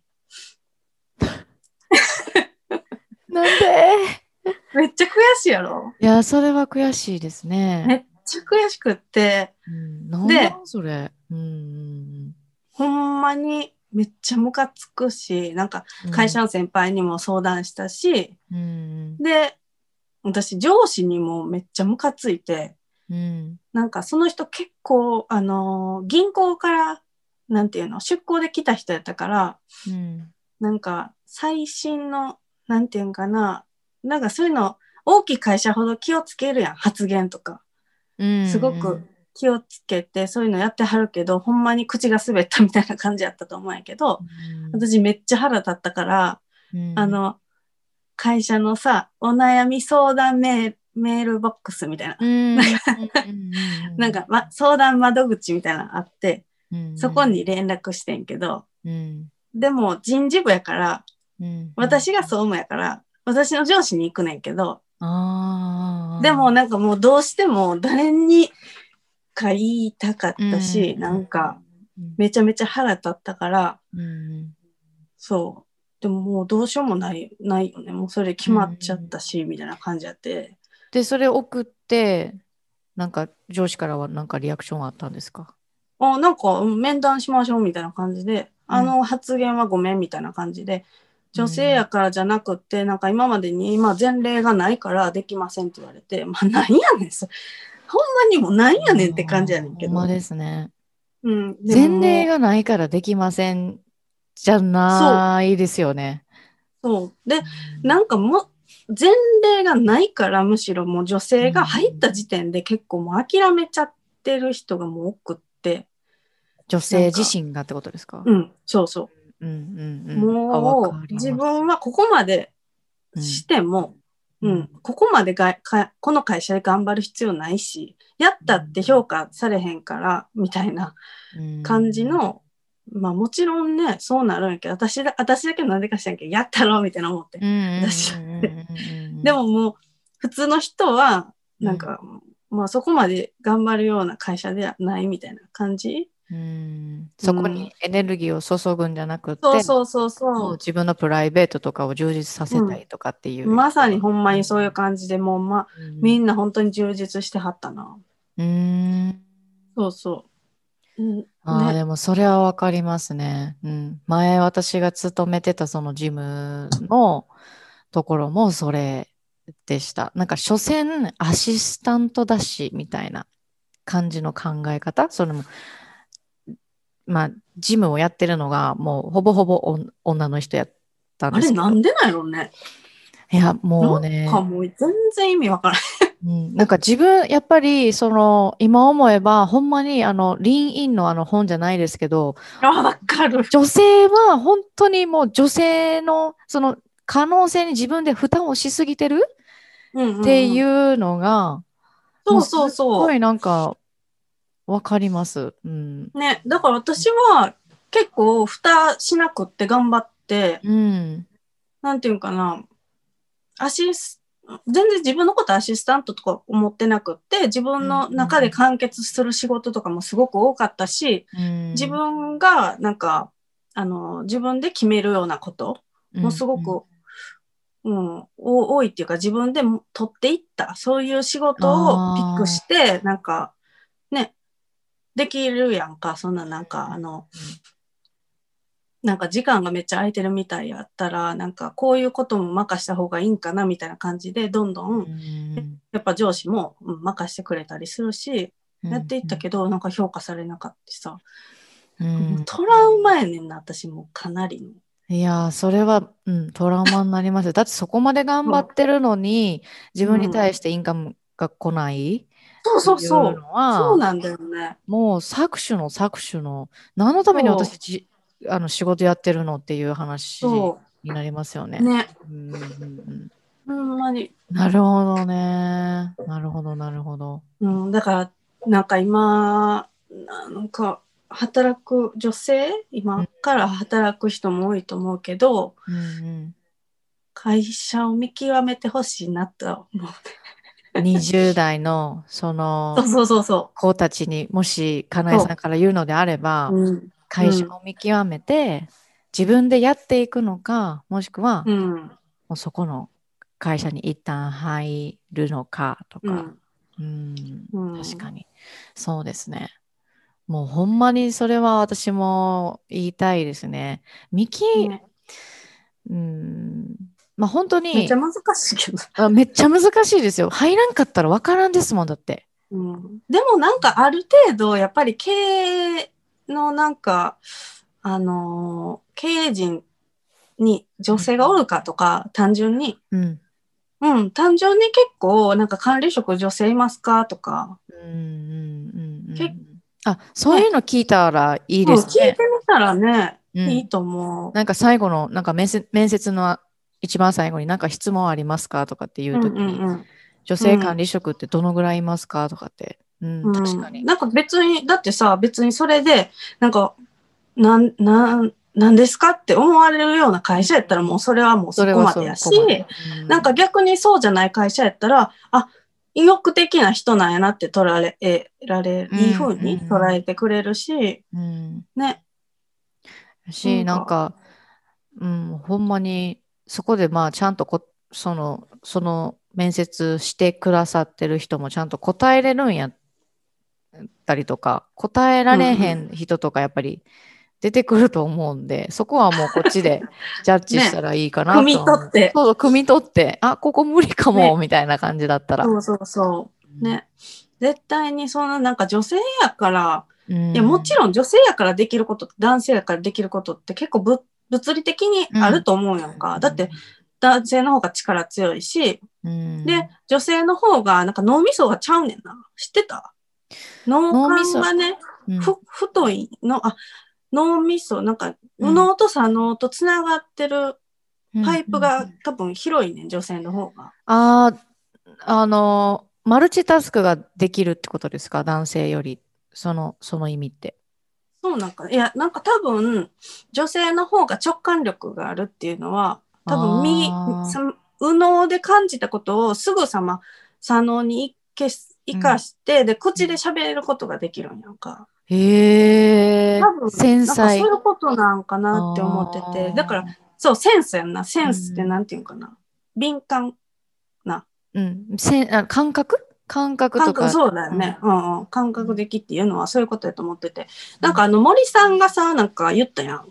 なんで？めっちゃ悔しいやろ。いや、それは悔しいですね。めっちゃ悔しくって、うん、なんでそれ、うん、ほんまにめっちゃムカつくし、なんか会社の先輩にも相談したし、うん、で、私上司にもめっちゃムカついて、うん、なんかその人結構、あのー、銀行から、なんていうの、出向で来た人やったから、うん、なんか最新の、なんていうんかな、なんかそういうの、大きい会社ほど気をつけるやん、発言とか。すごく気をつけて、そういうのやってはるけど、ほんまに口が滑ったみたいな感じやったと思うんやけど、私めっちゃ腹立ったから、あの、会社のさ、お悩み相談メールボックスみたいな。なんか、ま、相談窓口みたいなのあって、そこに連絡してんけど、でも人事部やから、私が総務やから、私の上司に行くねんけど、でもなんかもうどうしても誰にか言いたかったし、うん、なんかめちゃめちゃ腹立ったから、うん、そう。でももうどうしようもない、ないよね。もうそれ決まっちゃったし、みたいな感じやって。で、それ送って、なんか上司からはなんかリアクションあったんですか？あ、なんか面談しましょうみたいな感じで、あの発言はごめんみたいな感じで、女性やからじゃなくて、なんか今までに今前例がないからできませんって言われて、まあなんやねん、そほんまにもなんやねんって感じやねんけど。ほんまですね。うん。前例がないからできませんじゃないですよね。そう。で、なんかも、前例がないからむしろもう女性が入った時点で結構もう諦めちゃってる人がもう多くって。女性自身がってことですか？うん、そうそう。うんうんうん、もう自分はここまでしても、うん、うん、ここまでがかこの会社で頑張る必要ないしやったって評価されへんからみたいな感じの、うん、まあもちろんねそうなるんやけど私だ私だけなんでかしらんけどやったろみたいな思って、私 でももう普通の人はなんか、まあそこまで頑張るような会社ではないみたいな感じうん。そこにエネルギーを注ぐんじゃなくて、そうそうそうそう。自分のプライベートとかを充実させたいとかっていう、うん、まさにほんまにそういう感じでもう、まうん、みんな本当に充実してはったな。うん。そうそう、うん、ああ、でもそれはわかりますね、うん、前私が勤めてたそのジムのところもそれでした。なんか所詮アシスタントだしみたいな感じの考え方？それもまあ、ジムをやってるのが、もうほぼほぼ女の人やったんですけど。あれなんでなんやろうね。いや、もうね。なんかもう全然意味わからない。うん、なんか自分、やっぱり、その、今思えば、ほんまに、あの、リンインのあの本じゃないですけど、わかる。女性は本当にもう女性の、その、可能性に自分で負担をしすぎてる？っていうのが、そうそうそう。すごいなんか、わかります。うん。ね、だから私は結構蓋しなくって頑張って、うん、なんていうかな、アシス、全然自分のことアシスタントとか思ってなくって、自分の中で完結する仕事とかもすごく多かったし、うん、自分がなんか、あの、自分で決めるようなこともすごく、うん、うん、多いっていうか自分で取っていった、そういう仕事をピックして、なんか、ね、できるやんか、そんななんか、あの、なんか時間がめっちゃ空いてるみたいやったら、なんかこういうことも任した方がいいんかなみたいな感じで、どんどん、やっぱ上司も、うん、任してくれたりするし、やっていったけど、なんか評価されなかったさ、うん、トラウマやねんな、私もかなりの。いやそれは、うん、トラウマになります。だってそこまで頑張ってるのに、自分に対してインカムが来ない、そうそうそう。そうなんだよね。もう搾取の搾取の、何のために私じあの仕事やってるのっていう話になりますよね。ね。うんうんうんほんまに。なるほどね。なるほど、なるほど。うん、だから、なんか今、なんか、働く女性今から働く人も多いと思うけど、うんうん、会社を見極めてほしいなと思う。20代のその子たちにもしかなえさんから言うのであれば、うん、会社を見極めて、自分でやっていくのかもしくは、うん、もうそこの会社に一旦入るのかとか、うん、うん、確かに。そうですね。もうほんまにそれは私も言いたいですね。ミキ、ね、うんまあ本当にめっちゃ難しいけど。あめっちゃ難しいですよ。入らんかったら分からんですもんだって、うん、でもなんかある程度やっぱり経営のなんかあのー、経営陣に女性がおるかとか、単純に、うん、うん、単純に結構、なんか管理職女性いますかとか。うんうんうんうん、あ、そういうの聞いたらいいですね。聞いてみたらね、うん、いいと思う。なんか最後の、なんか面接面接の一番最後になんか質問ありますかとかっていう時に、うんうんうん、女性管理職ってどのぐらいいますかとかって。うん、確かに。なんか別に、だってさ、別にそれで、なんか、なん、なん、何ですかって思われるような会社やったらもうそれはもうそこまでやし、うん、なんか逆にそうじゃない会社やったら、あ、意欲的な人なんやなって捉えられ、いい風に捉えてくれるし、うん、ね。し、なんか、うん、ほんまに、そこでまあちゃんとこ、その、その面接してくださってる人もちゃんと答えれるんやったりとか、答えられへん人とかやっぱり、うん出てくると思うんで、そこはもうこっちで ジャッジしたらいいかなと、ね。汲み取って。そうそう、汲み取って、あ、ここ無理かも、ね、みたいな感じだったら。そうそうそう。ね。絶対にそのなんか女性やから、うん、いやもちろん女性やからできること、男性やからできることって結構ぶ物理的にあると思うやんか。うん、だって男性の方が力強いし、うん、で、女性の方がなんか脳みそがちゃうねんな。知ってた？脳幹がね、ふ太いの、あ、脳みそ、なんか、右脳と左脳とつながってるパイプが多分広いね、女性の方が。ああ、あの、マルチタスクができるってことですか？男性より。その、その意味って。そうなんか、いや、なんか多分、女性の方が直感力があるっていうのは、多分右、右脳で感じたことをすぐさま左脳に生かして、うん、で、口で喋れることができるんやんか。へえ。多分、繊細。そういうことなんかなって思ってて。だから、そう、センスやんな。センスってなんていうかな。うん、敏感な。うん。せあ感覚？感覚とか。そうだよね、うん、うんうん感覚的っていうのはそういうことやと思ってて。なんかあの森さんがさ、なんか言ったやん。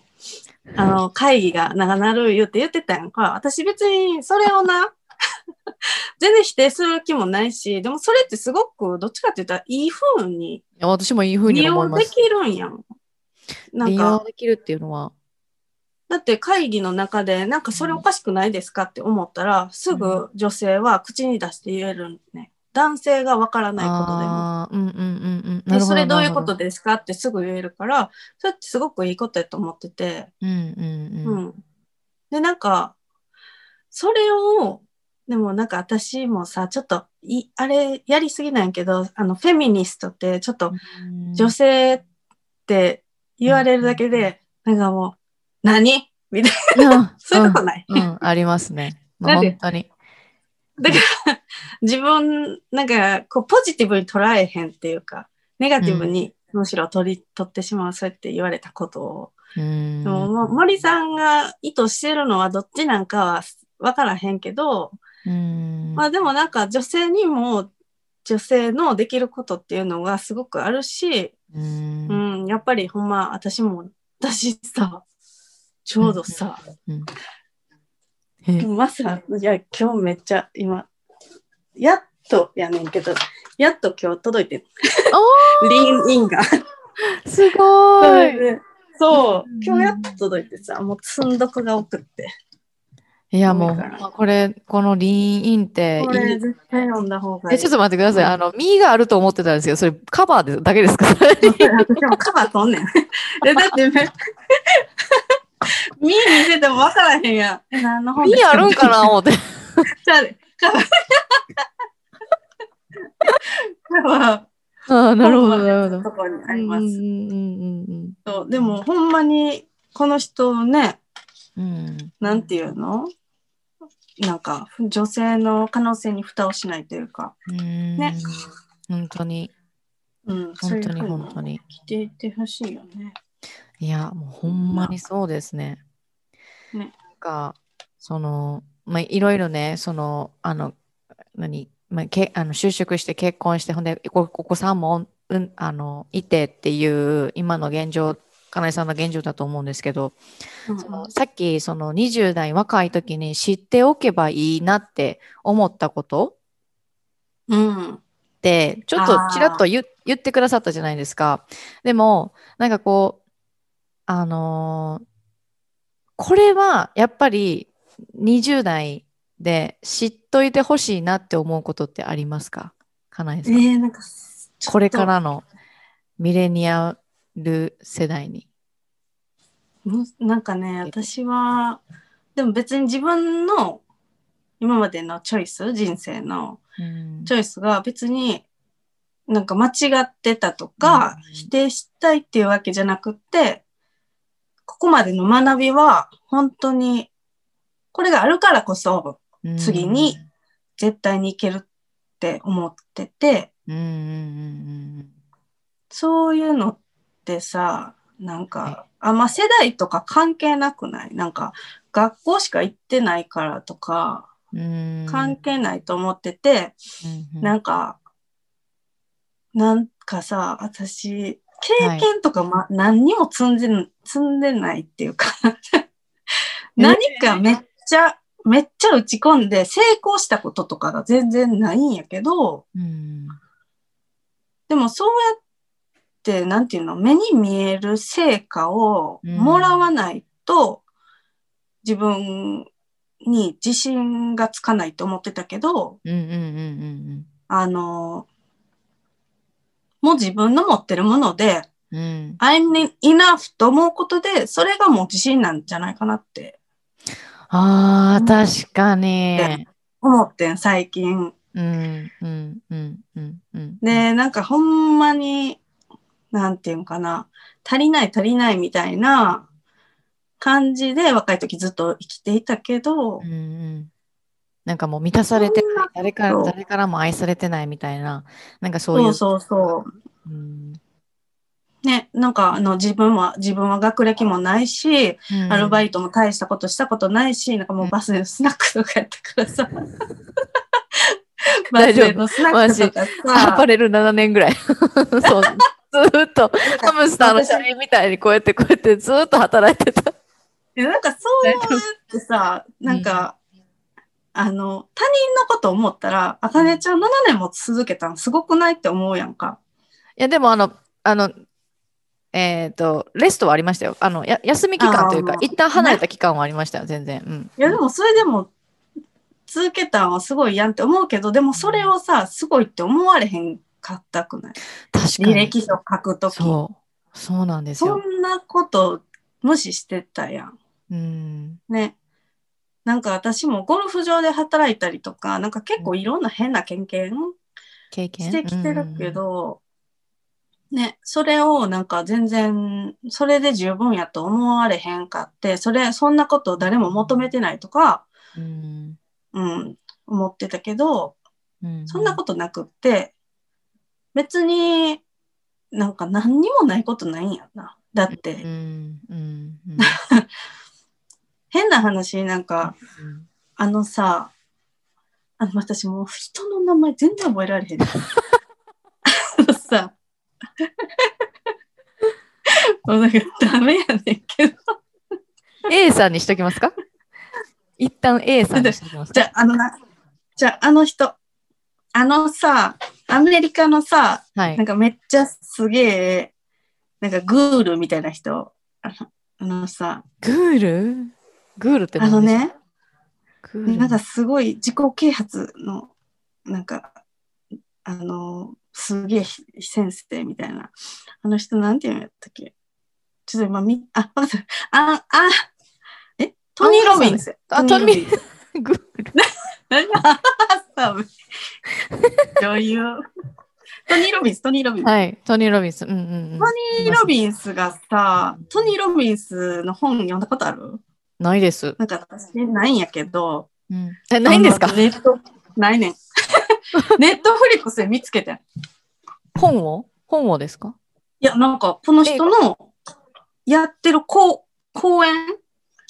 あの、会議が長なる言って言ってたやんか。私別にそれをな、全然否定する気もないし、でもそれってすごく、どっちかって言ったらいい風に。いや、私もいい風に。利用できるんやん。なんか。利用できるっていうのは。だって会議の中で、なんかそれおかしくないですかって思ったら、うん、すぐ女性は口に出して言えるね。男性がわからないことでも。うんうんうん、で、それどういうことですかってすぐ言えるから、それってすごくいいことやと思ってて。うんうんうん。うん、で、なんか、それをでもなんか私もさ、ちょっとい、あれやりすぎなんやけど、あの、フェミニストってちょっと女性って言われるだけで、なんかもう、何？みたいな。そういうことない、うん、うん、ありますね。まあ、本当に。だから、自分、なんか、こう、ポジティブに捉えへんっていうか、ネガティブにむしろ取り、取ってしまう、そうやって言われたことを。でも、森さんが意図してるのはどっちなんかは分からへんけど、うん。まあでもなんか女性にも女性のできることっていうのがすごくあるし、うん、うん、やっぱりほんま私も私さちょうどさ、うん。うん、まさいや今日めっちゃ今やっとやねんけどやっと今日届いてるリンインがすごい。そう。今日やっと届いてさもう積んどくが多くって。いやもう、これ、このリーンインって。これ絶対読んだ方がいい。え、ちょっと待ってください。あの、ミーがあると思ってたんですけど、それカバーでだけですか？私もカバーとんねん。え、だって、ミー 見せても分からへんやん。何の本ミーあるんかな？思って。じゃあ、あ、なるほど、なるほど。とこにあります。そう、でも、ほんまに、この人ね、うん、なんていうのなんか女性の可能性に蓋をしないというか、ね。本当に。うん、本当に本当に。来てい。ってほしいよね。いや、もうほんまにそうですね。ね。なんか、その、まあ、いろいろね、その、あの、何、まあ、けあの就職して結婚して、ほんでお、お子さんも、うん、あの、いてっていう今の現状、金井さんの現状だと思うんですけど、うん、そのさっきその20代若い時に知っておけばいいなって思ったこと、うん、でちょっとちらっと言ってくださったじゃないですか。でもなんかこうあのー、これはやっぱり20代で知っといてほしいなって思うことってありますか？かなえさん。えー、なんかこれからのミレニアル世代に。なんかね、私は、でも別に自分の今までのチョイス、人生のチョイスが別になんか間違ってたとか、うん、否定したいっていうわけじゃなくって、ここまでの学びは本当にこれがあるからこそ次に絶対にいけるって思ってて、そういうのってさ、なんか、あんま世代とか関係なくない？なんか、学校しか行ってないからとか、関係ないと思ってて、なんか、なんかさ、私、経験とか、ま、何にも積んで、積んでないっていうか。何かめっちゃ、めっちゃ打ち込んで成功したこととかが全然ないんやけど、でもそうやっ、なんていうの、目に見える成果をもらわないと、自分に自信がつかないと思ってたけど、あの、もう自分の持ってるもので、うん、I'm enough と思うことで、それがもう自信なんじゃないかなって。ああ、確かに。思ってん、最近。うんうんうんうんうん、で、なんかほんまに、なんていうんかな、足りない足りないみたいな感じで若い時ずっと生きていたけど、うん、なんかもう満たされてない誰から誰からも愛されてないみたいななんかそういう。そうそうそう、うん、ねなんかあの自分は自分は学歴もないし、うん、アルバイトも大したことしたことないしなんかもうバスでスナックとかやってからさ、大丈夫。アパレル7年ぐらい。そう。ずっとハムスターの車輪みたいにこうやってこうやってずっと働いてた。いやなんかそうやってさ、なんか、うん、あの、他人のこと思ったら、あかねちゃん7年も続けたのすごくないって思うやんか。いや、でもあの、あの、えっ、ー、と、レストはありましたよ。あの、や休み期間というか、一旦離れた期間はありましたよ、全然。うん。いや、でもそれでも、続けたんはすごいやんって思うけど、でもそれをさ、すごいって思われへんかったくない？確かに。履歴書書くとき。そう。そうなんですよ。そんなこと無視してたやん。うん。ね。なんか私もゴルフ場で働いたりとか、なんか結構いろんな変な経験経験？してきてるけど、ね、それをなんか全然、それで十分やと思われへんかって、それ、そんなことを誰も求めてないとか、うん、うん、思ってたけど、うん、そんなことなくって、別になんか何にもないことないんやな。だって、変な話、なんか、あのさ、あの私もう人の名前全然覚えられへん。あのさ、もうなんかダメやねんけど。A さんにしときますか？一旦 A さんにしときますか？じゃあ、あのな、じゃあ、あの人、あのさ、アメリカのさ、はい、なんかめっちゃすげえ、なんかグールみたいな人、あのあのさ、グール？グールってあのね、なんかすごい自己啓発の、なんか、あの、すげえ先生みたいな。あの人なんて言うんやったっけ？ちょっと今み、あ。あ、あ、え？トニー・ロビンス。あ、トニー、グール。何女優。トニー・ロビンス、トニー・ロビンス。はい、トニー・ロビンス。うんうんうん、トニー・ロビンスがさ、トニー・ロビンスの本読んだことある？ないです。なんか私ないんやけど。うん、え、ないんですか？ネット、ないねん。ネットフリックスで見つけて。本を？本をですか？いや、なんか、この人のやってる講講演？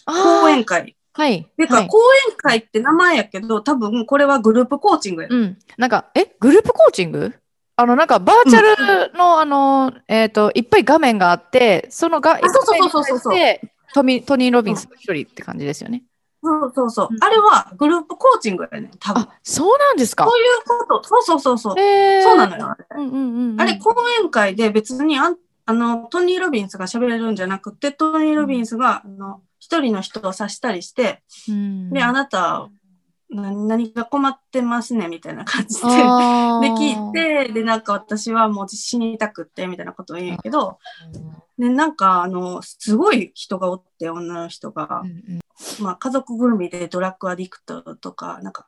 講演会はい。てか、はい、講演会って名前やけど、多分これはグループコーチングや。うん。なんか、え、グループコーチング？あの、なんか、バーチャルの、うん、あの、えっ、ー、と、いっぱい画面があって、そのが、そうそうそうそうそう。トミトニー・ロビンスの一人って感じですよね。そうそうそう。うん、あれはグループコーチングやね、多分。あ、そうなんですか？そういうこと。そうそうそうそう。えー、そうなのよ。あれ,、うんうんうん、あれ講演会で別にああのトニー・ロビンスが喋れるんじゃなくて、トニー・ロビンスが、あの一人の人を指したりして、うん、で、あなた、何が困ってますねみたいな感じでで聞いてでなんか私はもう死にたくってみたいなことを言うんやけどでなんかあのすごい人がおって女の人が、うんうん、まあ、家族ぐるみでドラッグアディクトとかなんか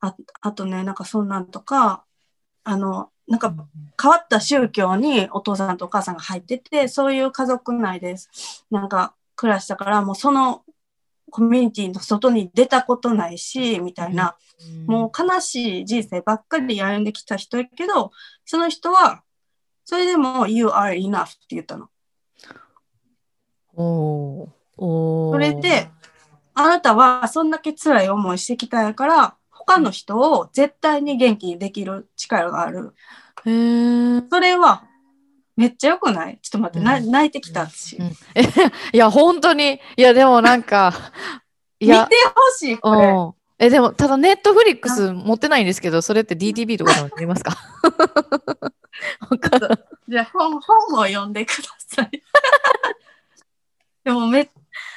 ああとねなんかそんなんとかあのなんか変わった宗教にお父さんとお母さんが入っててそういう家族内です。なんか暮らしたからもうそのコミュニティの外に出たことないし、みたいな、うん、もう悲しい人生ばっかり歩んできた人やけど、その人は、それでも You are enough って言ったの。おおそれで、あなたはそんだけ辛い思いしてきたやから、他の人を絶対に元気にできる力がある。へそれはめっちゃよくない？ちょっと待って、うん、泣いてきたし、うん、いや、本当に。いや、でもなんか、いや。見てほしい、これ。え、でも、ただ、ネットフリックス持ってないんですけど、それって DTV とかでも見ますか？じゃあ本、本を読んでください。でも、めっ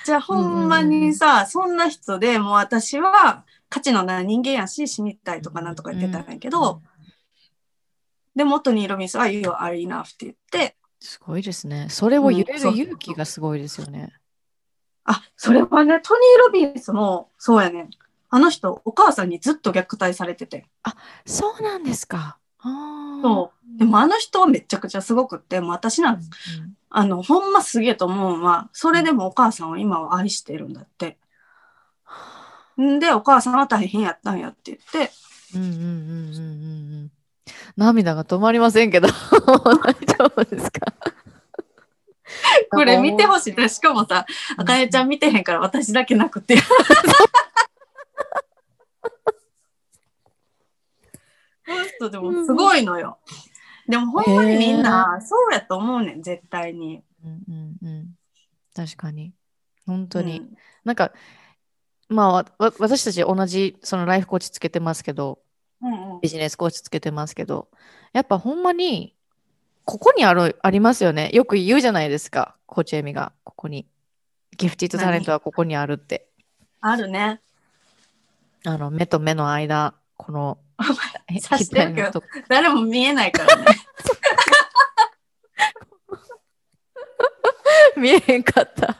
ちゃほんまにさ、うんうん、そんな人でもう私は価値のない人間やし、死にたいとかなんとか言ってたんやけど、うんで、元にロビンスは You are enough って言って、すごいですね。それを言える勇気がすごいですよね。うん、あ、それはね、トニー・ロビンスもそうやね。あの人、お母さんにずっと虐待されてて。あ、そうなんですか。そう。でもあの人はめちゃくちゃすごくって、もう私なんです。うん、あの、ほんますげえと思うのは、それでもお母さんを今は愛してるんだって。んで、お母さんは大変やったんやって言って。うんうんうんうんうんうん。涙が止まりませんけど、大丈夫ですか？これ見てほしい。しかもさ、あかねちゃん見てへんから私だけなくて。この人でもすごいのよ。でもほんまにみんなそうやと思うねん、絶対に。うんうんうん。確かに。本当に。うん、なんか、まあ、私たち同じそのライフコーチつけてますけど、うんうん、ビジネスコーチつけてますけど、やっぱほんまに、ここにある、ありますよね。よく言うじゃないですか、コーチエミが、ここに。ギフティッドタレントはここにあるって。あるね。あの、目と目の間、この、さしてるけど、誰も見えないからね。見えへんかった。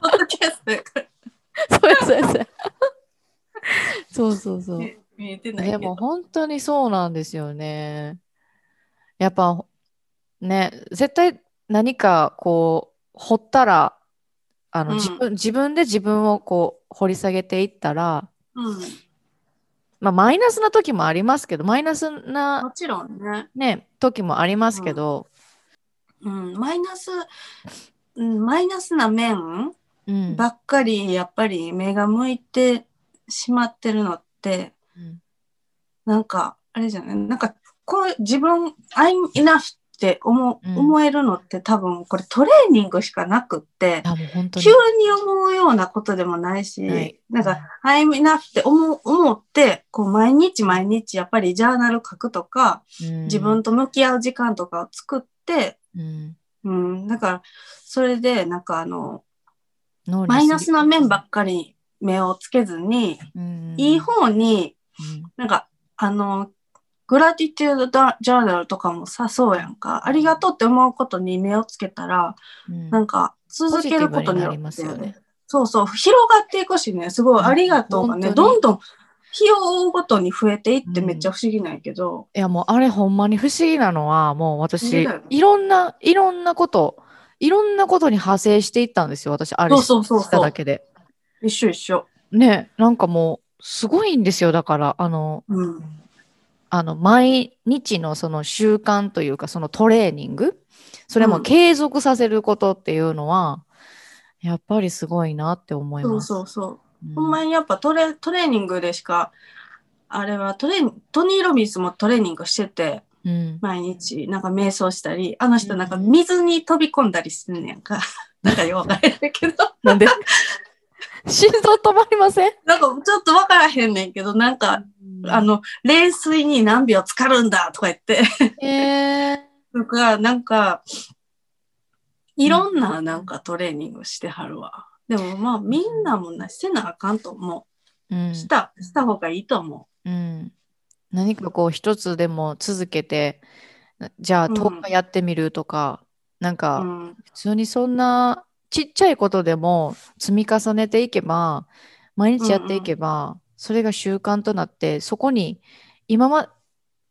そうそうそう。そうそうそう。見えてないでも本当にそうなんですよね。やっぱね、絶対何かこう掘ったらあの、うん、自分自分で自分をこう掘り下げていったら、うん、まあマイナスな時もありますけどマイナスなもちろんね。ね時もありますけど、うん、うん、マイナス、うん、マイナスな面ばっかりやっぱり目が向いてしまってるのって、なんか、あれじゃない？なんか、こう、自分、I'm enough って思,、うん、思えるのって多分、これトレーニングしかなくって、急に思うようなことでもないし、はい、なんか、I'm enough って思思って、こう、毎日毎日やっぱりジャーナル書くとか、うん、自分と向き合う時間とかを作って、うん、うん、だから、それで、なんかあの、マイナスな面ばっかり目をつけずに、いい方に、なんかあの、グラティテュードジャーナルとかもさ、そうやんか。ありがとうって思うことに目をつけたら、うん、なんか続けることによって、ね、そうそう、広がっていくしね、すごいありがとうがね、どんどん日を追うごとに増えていってめっちゃ不思議なんやけど。うん、いやもうあれほんまに不思議なのは、もう私、いろんな、いろんなこと、いろんなことに派生していったんですよ、私、あれしただけで。一緒一緒。ね、なんかもう、すごいんですよ。だから、あの、うん、あの、毎日のその習慣というか、そのトレーニング、それも継続させることっていうのは、うん、やっぱりすごいなって思います。そうそうそう。ほんまにやっぱトレトレーニングでしか、あれはトレトニー・ロビンスもトレーニングしてて、うん、毎日なんか瞑想したり、あの人なんか水に飛び込んだりしてんねんか。なんかよくわかるけど。なんで？心臓止まりません？なんかちょっとわからへんねんけど、なんか、うん、あの、冷水に何秒浸かるんだとか言ってえー。とか、なんか、いろんななんかトレーニングしてはるわ。でもまあみんなもなしてなあかんと思う。うん、した、した方がいいと思う。うん。何かこう一つでも続けて、じゃあ10日やってみるとか、うん、なんか普通にそんなちっちゃいことでも積み重ねていけば、毎日やっていけば、それが習慣となって、そこに今ま、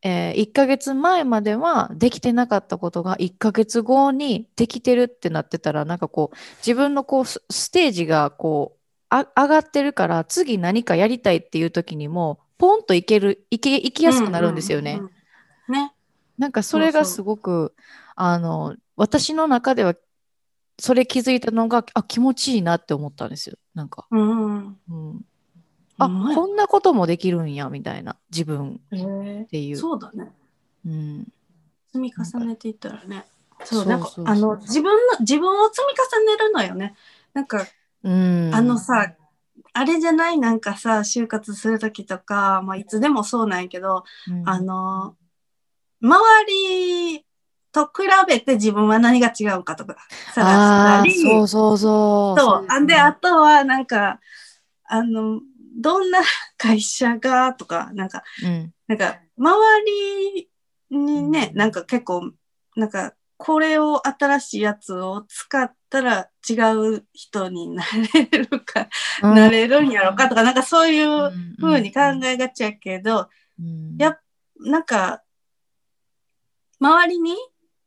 えー、1ヶ月前まではできてなかったことが1ヶ月後にできてるってなってたら、なんかこう、自分のこうステージがこう、あ上がってるから次何かやりたいっていう時にもポンといけるいけいきやすくなるんですよね。うんうんうん、ね。なんかそれがすごくあの私の中ではそれ気づいたのがあ気持ちいいなって思ったんですよ。なんか、うん。うん、あ、うん、こんなこともできるんやみたいな。自分っていう、そうだね、うん、積み重ねていったらね。そうなんかあの自分の自分を積み重ねるのよね。なんか、うん、あのさあれじゃないなんかさ就活する時とか、まあ、いつでもそうなんやけど、うん、あの周りと比べて自分は何が違うかとか探したり。そうそうそう。そう。あで、あとはなんか、あの、どんな会社がとか、なんか、うん、なんか、周りにね、なんか結構、なんか、これを新しいやつを使ったら違う人になれるか、うん、なれるんやろかとか、なんかそういうふうに考えがちやけど、うん、やなんか、周りに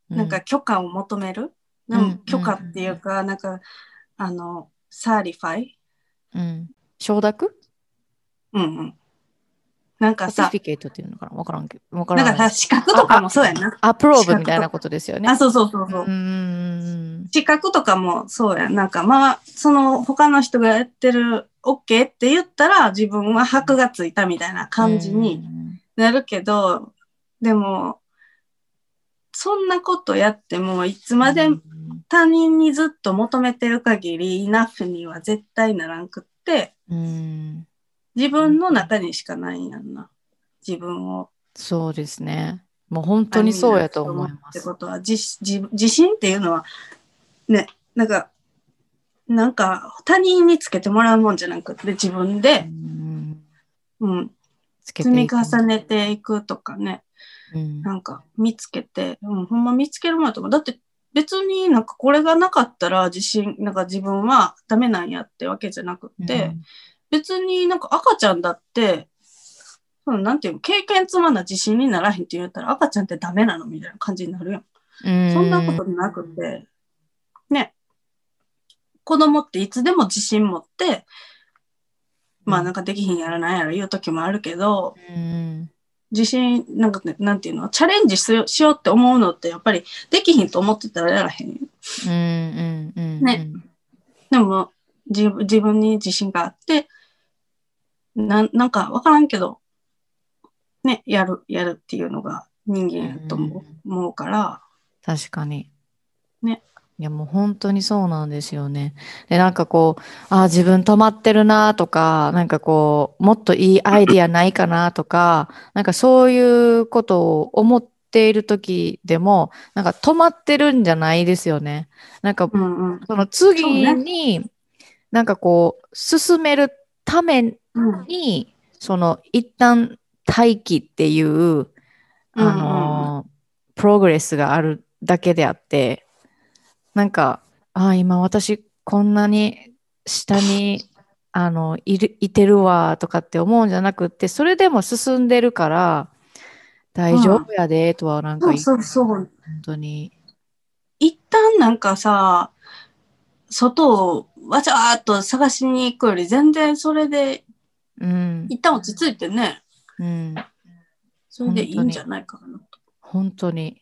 なんか許可を求める、うん、許可っていうか、なんか、あの、 certify。うん。承諾？うんうん。なんかさ、 certifi cate っていうのかな？わからんけど。わからん。なんかさ、資格とかもそうやな。 approve みたいなことですよね。あ、そうそうそうそう。うん資格とかもそうや。なんかまあ、その他の人がやってる OK って言ったら自分は箔がついたみたいな感じになるけど、でも、そんなことやっても、いつまで他人にずっと求めてる限り、イナフには絶対ならんくって、自分の中にしかないんやんな。自分を。そうですね。もう本当にそうやと思います。ってことは自、信っていうのは、ね、なんか、なんか他人につけてもらうもんじゃなくて、自分で、うん、積み重ねていくとかね。なんか見つけて、うん、ほんま見つけるもんやと思う。だって別になんかこれがなかったら自信、なんか自分はダメなんやってわけじゃなくて、うん、別になんか赤ちゃんだって、そのなんていうの、経験つまな自信にならへんって言ったら赤ちゃんってダメなのみたいな感じになるやん。うん、そんなことなくて、ね、子供っていつでも自信持って、まあなんかできひんやらないやら言う時もあるけど、うん、自信、なんかね、なんていうの、チャレンジしようって思うのって、やっぱりできひんと思ってたらやらへん。うんうんうん、ね。でも自、自分に自信があって、ななんかわからんけど、ね、やる、やるっていうのが人間やと思うから。確かに。ね。いやもう本当にそうなんですよね。で、なんかこう、ああ、自分止まってるなとか、なんかこう、もっといいアイディアないかなとか、なんかそういうことを思っている時でも、なんか止まってるんじゃないですよね。なんか、うんうん、その次に、ね、なんかこう、進めるために、うん、その一旦待機っていう、あの、プログレスがあるだけであって、なんか、ああ、今私こんなに下に あのいるいてるわとかって思うんじゃなくって、それでも進んでるから大丈夫やでとはなんか、うん、そうそう本当に。一旦なんかさ、外をわちゃーっと探しに行くより全然それで、うん、一旦落ち着いてね、うん、それでいいんじゃないかな本当に。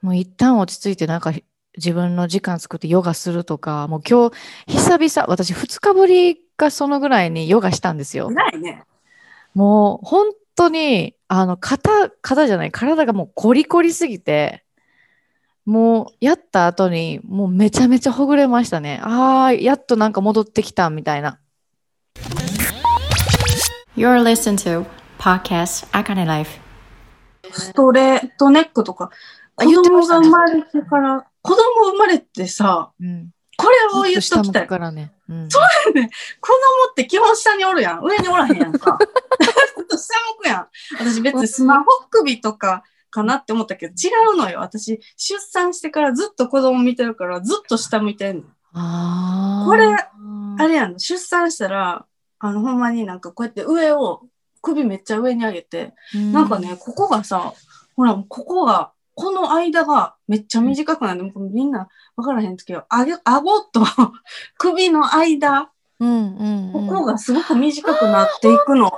もう一旦落ち着いてなんか自分の時間作ってヨガするとか、もう今日久々、私2日ぶり日そのぐらいにヨガしたんですよ。ないね。もう本当に、あの、肩、肩じゃない、体がもうコリコリすぎて、もうやった後にもうめちゃめちゃほぐれましたね。ああ、やっとなんか戻ってきたみたいな。You're listening to Podcast Akane Life ストレートネックとか、子供が生まれてから、子供生まれてさ、うん、これを言っときたい。からね。うん、そうやね。子供って基本下におるやん。上におらへんやんか。下向くやん。私別にスマホ首とかかなって思ったけど、違うのよ。私、出産してからずっと子供見てるから、ずっと下向いてんの。これ、あれやん。出産したら、あの、ほんまになんかこうやって上を、首めっちゃ上に上げて、んなんかね、ここがさ、ほら、ここが、この間がめっちゃ短くなる。みんなわからへんすけど、あげ、顎と 首の間、うんうんうん、ここがすごく短くなっていくの。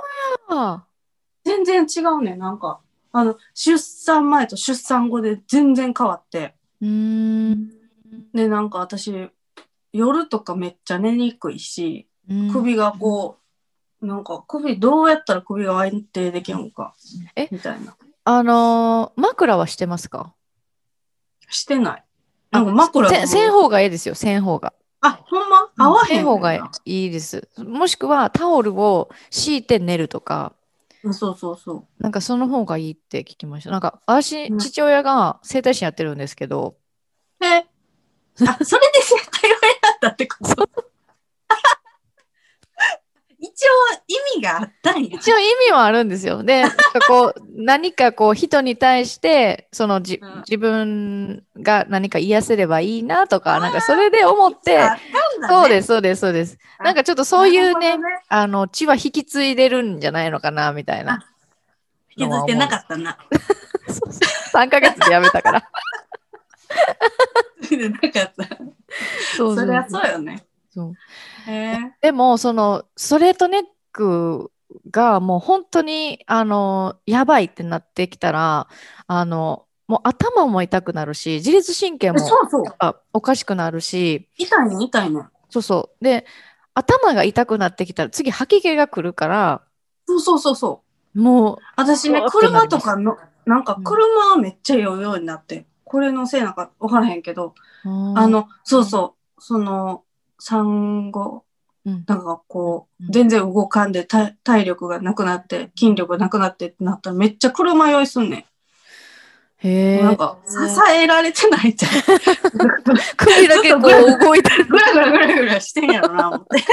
全然違うね、なんか。あの、出産前と出産後で全然変わって。うんで、なんか私、夜とかめっちゃ寝にくいし、首がこう、なんか首、どうやったら首が安定できるのか、え？みたいな。あのー、枕はしてますか？してない。なんか枕せせん方がいいですよ、せん方が。あ、ほんま？合わへん方がいいです。もしくはタオルを敷いて寝るとか。そうそうそう。なんかその方がいいって聞きました。なんか私、うん、父親が整体師やってるんですけど。え？あ、それで整体をやったってこと？意味があったんや。一応意味はあるんですよ。で、こう、何かこう人に対して、そのじ、うん、自分が何か癒せればいいなとか、なんかそれで思って、ね、そうです、そうです、そうです。なんかちょっとそういうね、ねあの、血は引き継いでるんじゃないのかな、みたいな。引き継いでなかったな。3ヶ月でやめたから。なかった。そうそりゃそうよね。そう。でもそのストレートネックがもう本当にあのやばいってなってきたらあのもう頭も痛くなるし自律神経もおかしくなるし。痛いね痛いね。そうそう。で頭が痛くなってきたら次吐き気が来るからそうそうそうそう。もう私ね車とかのなんか車めっちゃ酔うようになって、これのせいなんか分からへんけどあのそうそう。その産後、うん、なんかこう、全然動かんで体力がなくなって、筋力がなくなってってなったらめっちゃ車酔いすんねん。へえ。なんか、支えられてないじゃん。首だけこう動いてる。ぐらぐらぐらぐらしてんやろな、思って。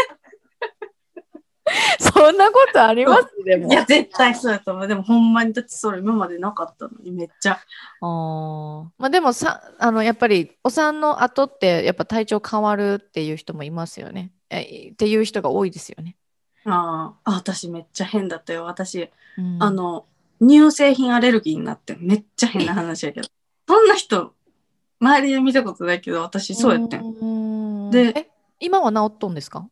そんなことあります？でも。いや、絶対そうやと思う。でも、ほんまに、だってそれ今までなかったのに、めっちゃ。あまあ、でもさ、あの、やっぱり、お産の後って、やっぱ体調変わるっていう人もいますよね。えっていう人が多いですよね。ああ、私めっちゃ変だったよ。私、うん、あの、乳製品アレルギーになって、めっちゃ変な話やけど。そんな人、周りで見たことないけど、私そうやってん。で、今は治っとんですか？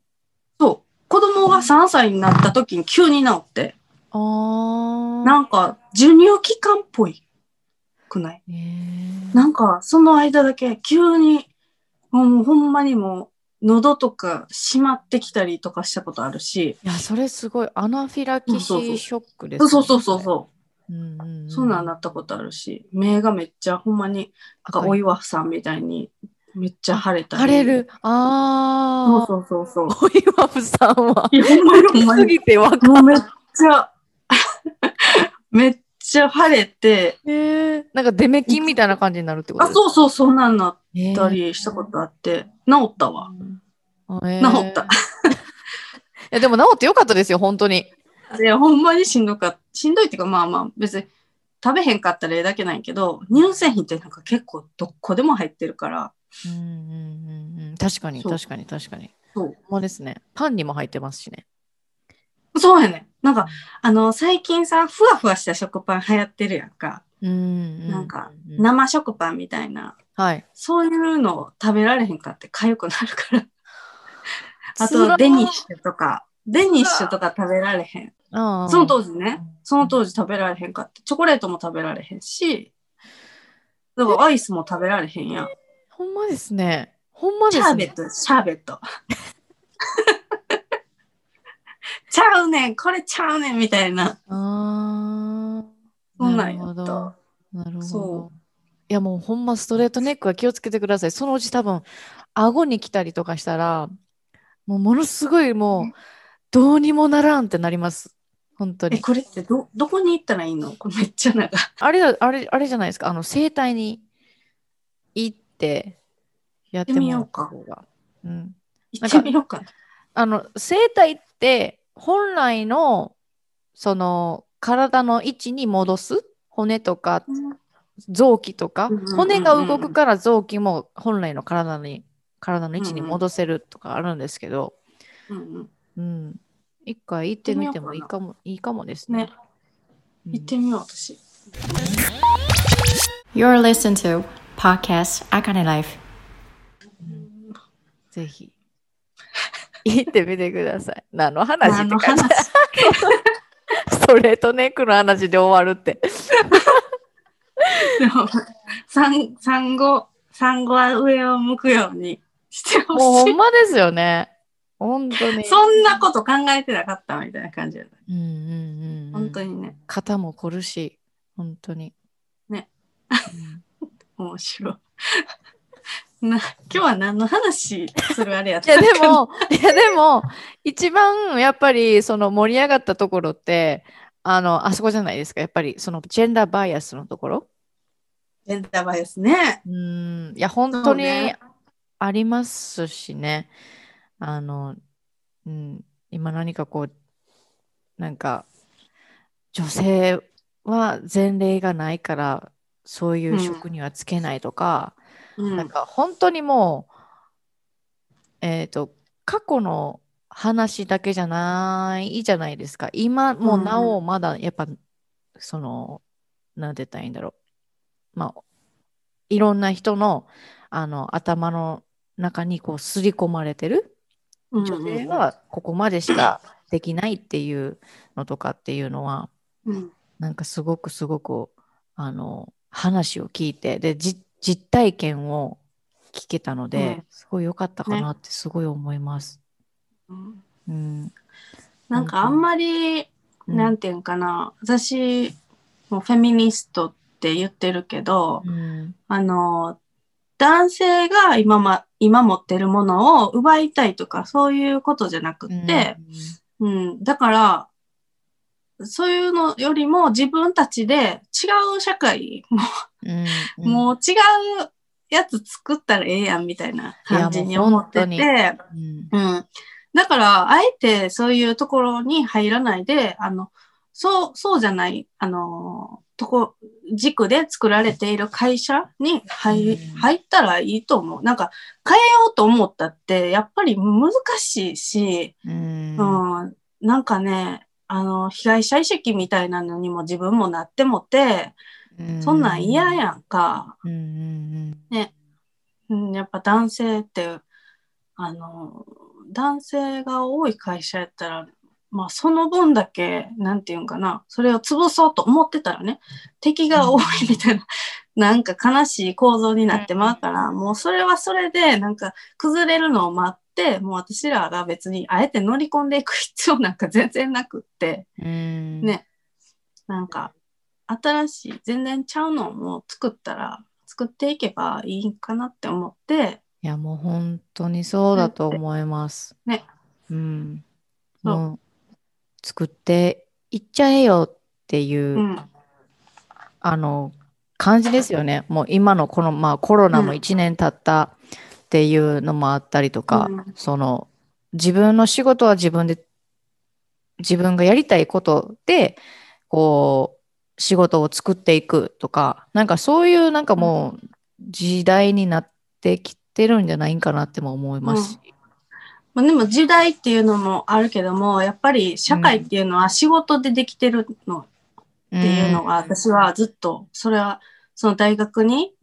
子供が3歳になった時に急に治って、あなんか授乳期間っぽいくない？なんかその間だけ急にもうほんまにもう喉とか閉まってきたりとかしたことあるし。いや、それすごい。アナフィラキシーショックですね。そうそうそうそう。うんうんうん、そんなんなったことあるし、目がめっちゃほんまに、なんかお岩さんみたいにめっちゃ晴れた晴れる。ああ。そうそうそうそう。お岩ふさんは。いや、ほんまにほんまに。すぎてわかる。めっちゃ、めっちゃ晴れて。えー、なんかデメキンみたいな感じになるってこと？あ、そうそう、そんなんなったりしたことあって、えー、治ったわ。えー、治った。いや、でも治ってよかったですよ、本当に。いや、ほんまにしんどかった。しんどいっていうか、まあまあ、別に食べへんかったらええだけないけど、乳製品ってなんか結構どこでも入ってるから、うんうんうんうん、確かに確かに確かに。そう。ほんですね。パンにも入ってますしね。そうやね。なんか、あの、最近さ、ふわふわした食パン流行ってるやんか。うん、なんか、生食パンみたいな。はい。そういうのを食べられへんかって痒くなるから。あと、デニッシュとか、デニッシュとか食べられへん。その当時ね、その当時食べられへんかって、チョコレートも食べられへんし、だからアイスも食べられへんやん。ほんまですね。ほんまですね。シャーベット、シャーベット。ちゃうねん、これちゃうねんみたいな。あそんなんやった。なるほど。そう。いやもうほんまストレートネックは気をつけてください。そのうち多分、顎に来たりとかしたら、もうものすごいもう、どうにもならんってなります。本当に。え、これってど、どこに行ったらいいの？これめっちゃ長あれ、あれ、あれじゃないですか？あの、整体に行ってやってみようか。うん。行ってみようか。あの、整体って本来の、その、体の位置に戻す？骨とか、臓器とか、骨が動くから臓器も本来の体に体の位置に戻せるとかあるんですけど、うん、うん、一回行ってみてもいいかもいいかもですね。ね。行ってみよう、私。You're listening to Podcast Akane Life、ぜひ行ってみてください。何の話って感じ。ストレートネックの話で終わるって。でも産産後産後は上を向くようにしてほしい。もうほんまですよね。本当に。そんなこと考えてなかったみたいな感じだった。うんうんうん、本当にね。肩も凝るし、本当に。ね。うん、面白い。な今日は何の話するあれやったいやでも、いやでも、一番やっぱりその盛り上がったところって、あの、あそこじゃないですか？やっぱりそのジェンダーバイアスのところ？ジェンダーバイアスね。うん。いや、本当にありますしね。あの、うん、今何かこう、なんか、女性は前例がないから、そういう職にはつけないとか、うん、なんか本当にもう、えっ、ー、と、過去の話だけじゃないじゃないですか。今もなおまだやっぱ、その、なんて言ったらいいんだろう。まあ、いろんな人のあの頭の中にこう刷り込まれてる女性はここまでしかできないっていうのとかっていうのは、うん、なんかすごくすごくあの話を聞いてで実体験を聞けたので、うん、すごい良かったかなってすごい思います。ね、うん、なんかあんまり、うん、なんていうんかな私もフェミニストって言ってるけど、うん、あの男性が今ま、今持ってるものを奪いたいとか、そういうことじゃなくって、うん、うん、だから、そういうのよりも自分たちで違う社会も、うん、もう違うやつ作ったらええやんみたいな感じに思ってて、うん、うん、だから、あえてそういうところに入らないで、あの、そう、そうじゃない、あの、とこ、軸で作られている会社に入,、入ったらいいと思う。なんか変えようと思ったってやっぱり難しいし、うん、うん、なんかね、あの、被害者意識みたいなのにも自分もなってもて、そんなん嫌やんか。うん、ね、うん。やっぱ男性って、あの、男性が多い会社やったらまあ、その分だけ、なんていうんかな、それを潰そうと思ってたらね、敵が多いみたいな、なんか悲しい構造になってまうから、もうそれはそれで、なんか崩れるのを待って、もう私らが別にあえて乗り込んでいく必要なんか全然なくって、ね、なんか、新しい、全然ちゃうのをもう作ったら、作っていけばいいかなって思って、いや、もう本当にそうだと思います。ね。うん。そう。作っていっちゃえよっていう、うん、あの感じですよね。もう今のこの、まあ、コロナも1年経ったっていうのもあったりとか、うん、その自分の仕事は自分で自分がやりたいことでこう仕事を作っていくとかなんかそういうなんかもう時代になってきてるんじゃないかなっても思いますし、まあ、でも時代っていうのもあるけども、やっぱり社会っていうのは仕事でできてるのっていうのが、私はずっと、それはその大学に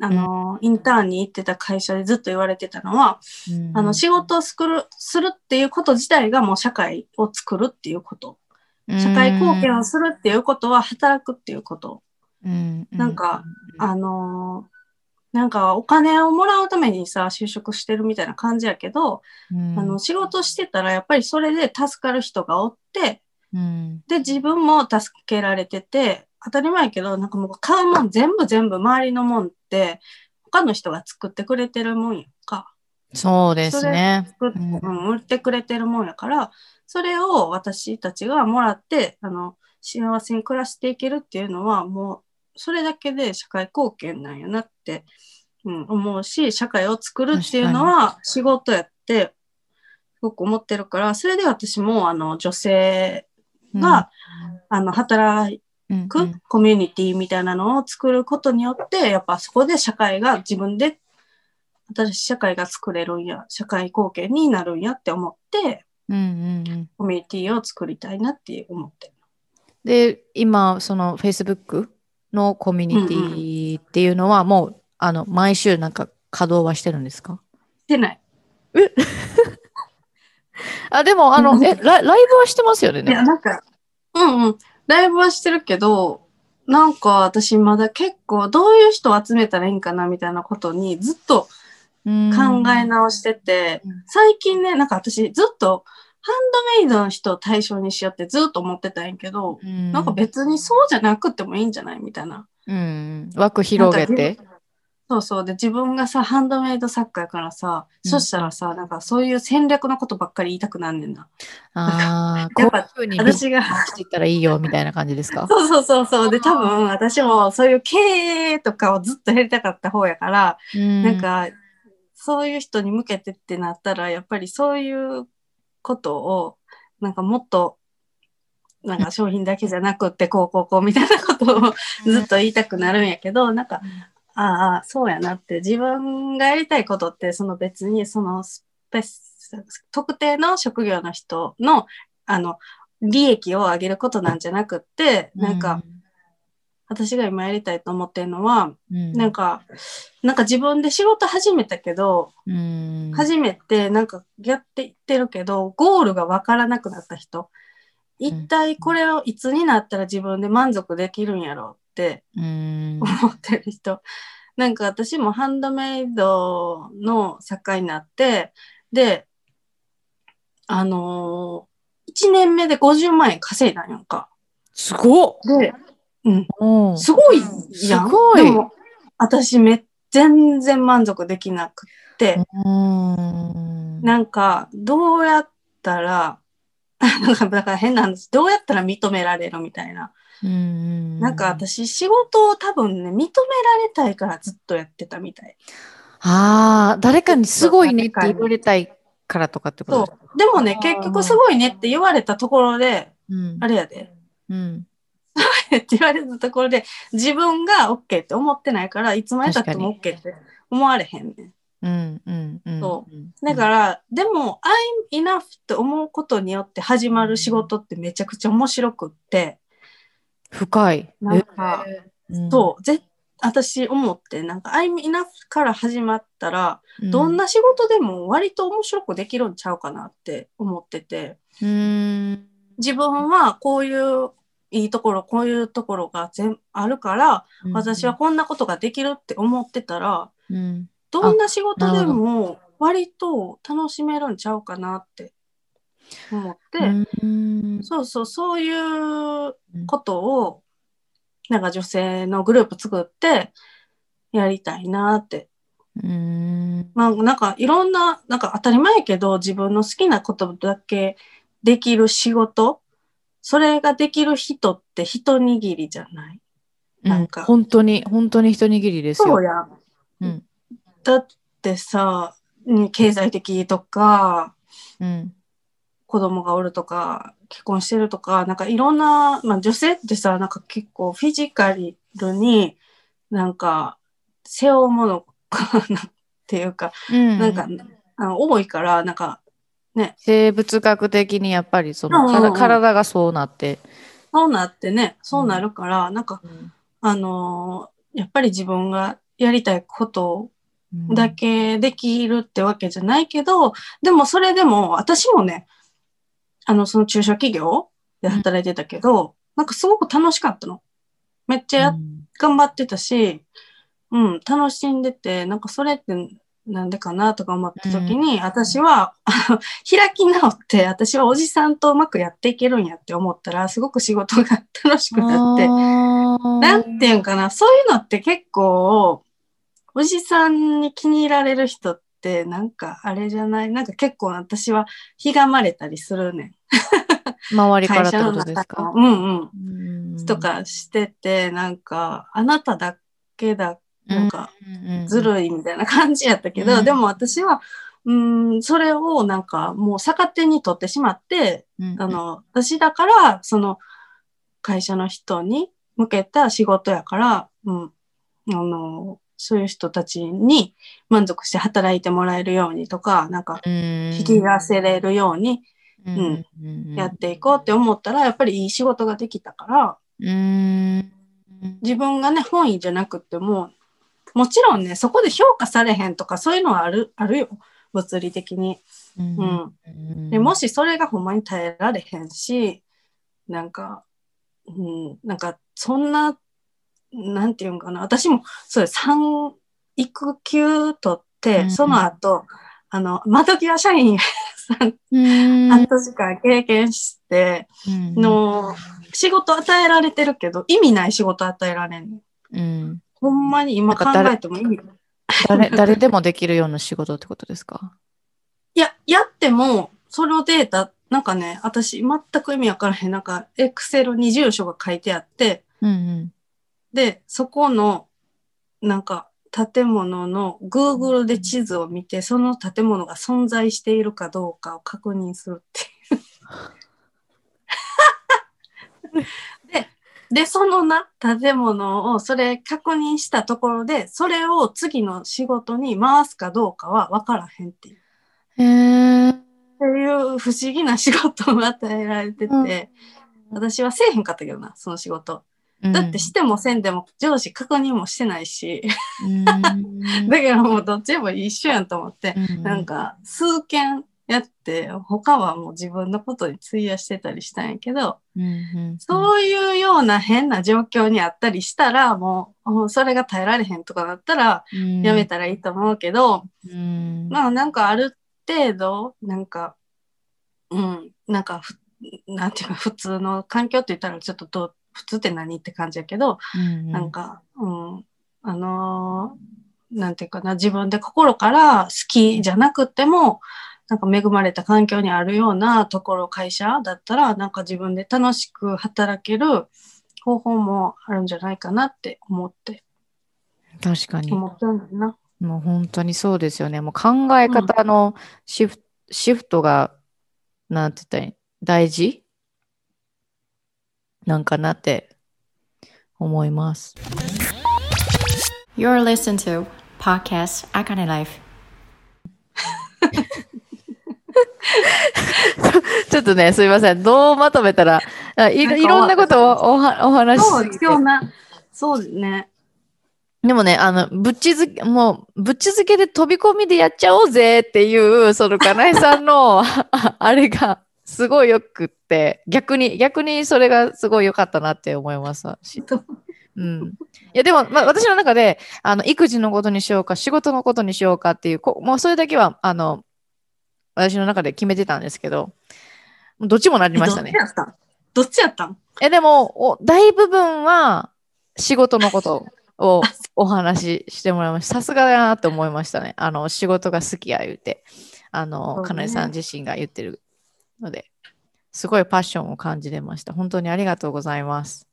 あの、インターンに行ってた会社でずっと言われてたのは、あの、仕事を作る、するっていうこと自体がもう社会を作るっていうこと。社会貢献をするっていうことは働くっていうこと。なんか、あのなんかお金をもらうためにさ、就職してるみたいな感じやけど、うん、あの仕事してたらやっぱりそれで助かる人がおって、うん、で、自分も助けられてて、当たり前やけど、なんかもう買うもん全部全部周りのもんって、他の人が作ってくれてるもんやんか。そうですね。うん、売ってくれてるもんやから、それを私たちがもらって、あの、幸せに暮らしていけるっていうのは、もうそれだけで社会貢献なんやなって、うん、思うし、社会を作るっていうのは仕事やって、すごく思ってるから、それで私も、あの、女性が、うん、あの、働くコミュニティみたいなのを作ることによって、やっぱそこで社会が自分で、新しい社会が作れるんや、社会貢献になるんやって思って、うんうんうん、コミュニティを作りたいなって思ってる。で、今、その Facebook のコミュニティっていうのは、もう、あの、毎週なんか稼働はしてるんですか？してない。え？あ、でも、あの、えラ、ライブはしてますよね。いや、なんか、うんうん。ライブはしてるけど、なんか私まだ結構どういう人を集めたらいいんかなみたいなことにずっと考え直してて、最近ね、なんか私ずっとハンドメイドの人を対象にしようってずっと思ってたんやけど、うん、なんか別にそうじゃなくてもいいんじゃないみたいな。うん、枠広げて。そうそう。で自分がさハンドメイド作家やからさ、うん、そしたらさなんかそういう戦略のことばっかり言いたくなんねんな。ああやっぱ私がしていったらいいよみたいな感じですか？そうそうそうそう。で多分私もそういう経営とかをずっとやりたかった方やから、うん、なんかそういう人に向けてってなったらやっぱりそういうことを、なんかもっと、なんか商品だけじゃなくって、こうこうこうみたいなことをずっと言いたくなるんやけど、なんか、ああ、そうやなって、自分がやりたいことって、その別に、そのスペ特定の職業の人の、あの、利益を上げることなんじゃなくって、なんか、私が今やりたいと思ってるのは、うん、なんか、なんか自分で仕事始めたけど、うん、初めてなんかやっていってるけど、ゴールがわからなくなった人、一体これをいつになったら自分で満足できるんやろうって思ってる人。なんか私もハンドメイドの作家になって、で、あのー、1年目で50万円稼いだんやんか。すごっで、うん。すごいやん。すごい。でも、私め、全然満足できなくって、んなんか、どうやったら、なんか、だから変なんです。どうやったら認められるみたいな。うんなんか私、仕事を多分ね、認められたいからずっとやってたみたい。ああ、誰かにすごいねって言われたいからとかってことそう。でもね、結局すごいねって言われたところで、あれやで。うん。って言われたところで自分が OK って思ってないからいつまでたっても OK って思われへんねん。うんうんうん、そうだから、でも I'm enough って思うことによって始まる仕事ってめちゃくちゃ面白くって深い。なんか、そうぜ私思ってなんか I'm enough から始まったら、うん、どんな仕事でも割と面白くできるんちゃうかなって思ってて。自分はこういういいところ、こういうところが全あるから、うん、私はこんなことができるって思ってたら、うん、どんな仕事でも割と楽しめるんちゃうかなって思って、うん、そうそう、そういうことを、なんか女性のグループ作ってやりたいなって。うんまあなんかいろんな、なんか当たり前やけど自分の好きなことだけできる仕事それができる人って一握りじゃない？なんか、うん、本当に、本当に一握りですよ。そうや。うん。だってさ、経済的とか、うん、子供がおるとか、結婚してるとか、なんかいろんな、まあ女性ってさ、なんか結構フィジカルになんか背負うもの っていうか、うん、なんかあの多いから、なんかね。生物学的にやっぱりその、うんうん、体がそうなって。そうなってね、そうなるから、うん、なんか、うん、あのー、やっぱり自分がやりたいことだけできるってわけじゃないけど、でもそれでも私もね、あの、その中小企業で働いてたけど、なんかすごく楽しかったの。めっちゃや、頑張ってたし、うん、楽しんでて、なんかそれってなんでかなとか思った時に、うん、私は開き直って、私はおじさんとうまくやっていけるんやって思ったら、すごく仕事が楽しくなって、なんていうんかな、そういうのって結構、おじさんに気に入られる人って、なんかあれじゃない？なんか結構私はひがまれたりするねん。周りからってことですか？うんうん。うん。とかしてて、なんか、あなただけだ、なんか、ずるいみたいな感じやったけど、うん、でも私は、うん、それをなんかもう逆手に取ってしまって、うん、あの、私だから、その会社の人に向けた仕事やから、うん、あの、そういう人たちに満足して働いてもらえるようにとか、なんか、引き出せれるように、うん、うん、やっていこうって思ったら、やっぱりいい仕事ができたから、うん、自分がね、本意じゃなくても、もちろんね、そこで評価されへんとか、そういうのはある、あるよ。物理的に。うん。でもしそれがほんまに耐えられへんし、なんか、うん、なんか、そんな、なんていうんかな。私も、そうです。産育休取って、その後、あの、窓際社員 さん、半年間経験して、の、仕事与えられてるけど、意味ない仕事与えられんの。うん、ほんまに今考えても意味誰 誰でもできるような仕事ってことですか？いや、やっても、そのデータ、なんかね、私、全く意味わからへん。なんか、エクセルに住所が書いてあって、うんうん、で、そこの、なんか、建物の Google で地図を見て、その建物が存在しているかどうかを確認するっていう で、で、そのな、建物をそれ確認したところで、それを次の仕事に回すかどうかは分からへんっていう。へっていう不思議な仕事を与えられてて、うん、私はせえへんかったけどな、その仕事。だってしてもせんでも上司確認もしてないし、だからもうどっちも一緒やんと思って、うん、なんか数件やって他はもう自分のことに費やしてたりしたんやけど、うんうんそういうような変な状況にあったりしたらもうそれが耐えられへんとかだったらやめたらいいと思うけど、うん、まあなんかある程度なんかうんなんかなんていうか普通の環境って言ったらちょっとどう普通って何って感じやけど、うんうん、なんか、うん、あのー、なんていうかな、自分で心から好きじゃなくても、なんか恵まれた環境にあるようなところ、会社だったら、なんか自分で楽しく働ける方法もあるんじゃないかなって思って。確かに。思ったんだな。もう本当にそうですよね。もう考え方のシフ,、シフトが、なんて言ったら大事？なんかなって思います。You're listening to Podcast Akane Life ちょっとね、すみません。どうまとめたら、いいろんなことをおはお話しそう必要な、そうね。でもね、あの、ぶっちづけ、もう、ぶっちづけで飛び込みでやっちゃおうぜっていう、その、かなえさんのあれが、すごいよくって、逆に、逆にそれがすごい良かったなって思いますし。うん、いやでも、まあ、私の中であの育児のことにしようか仕事のことにしようかっていうこもうそれだけはあの私の中で決めてたんですけどどっちもなりましたね。どっちやった？ん？えでもお大部分は仕事のことをお話ししてもらいました。さすがだなと思いましたね。あの仕事が好きや言うてあの、ね、かなえさん自身が言ってるので、すごいパッションを感じてました。本当にありがとうございます。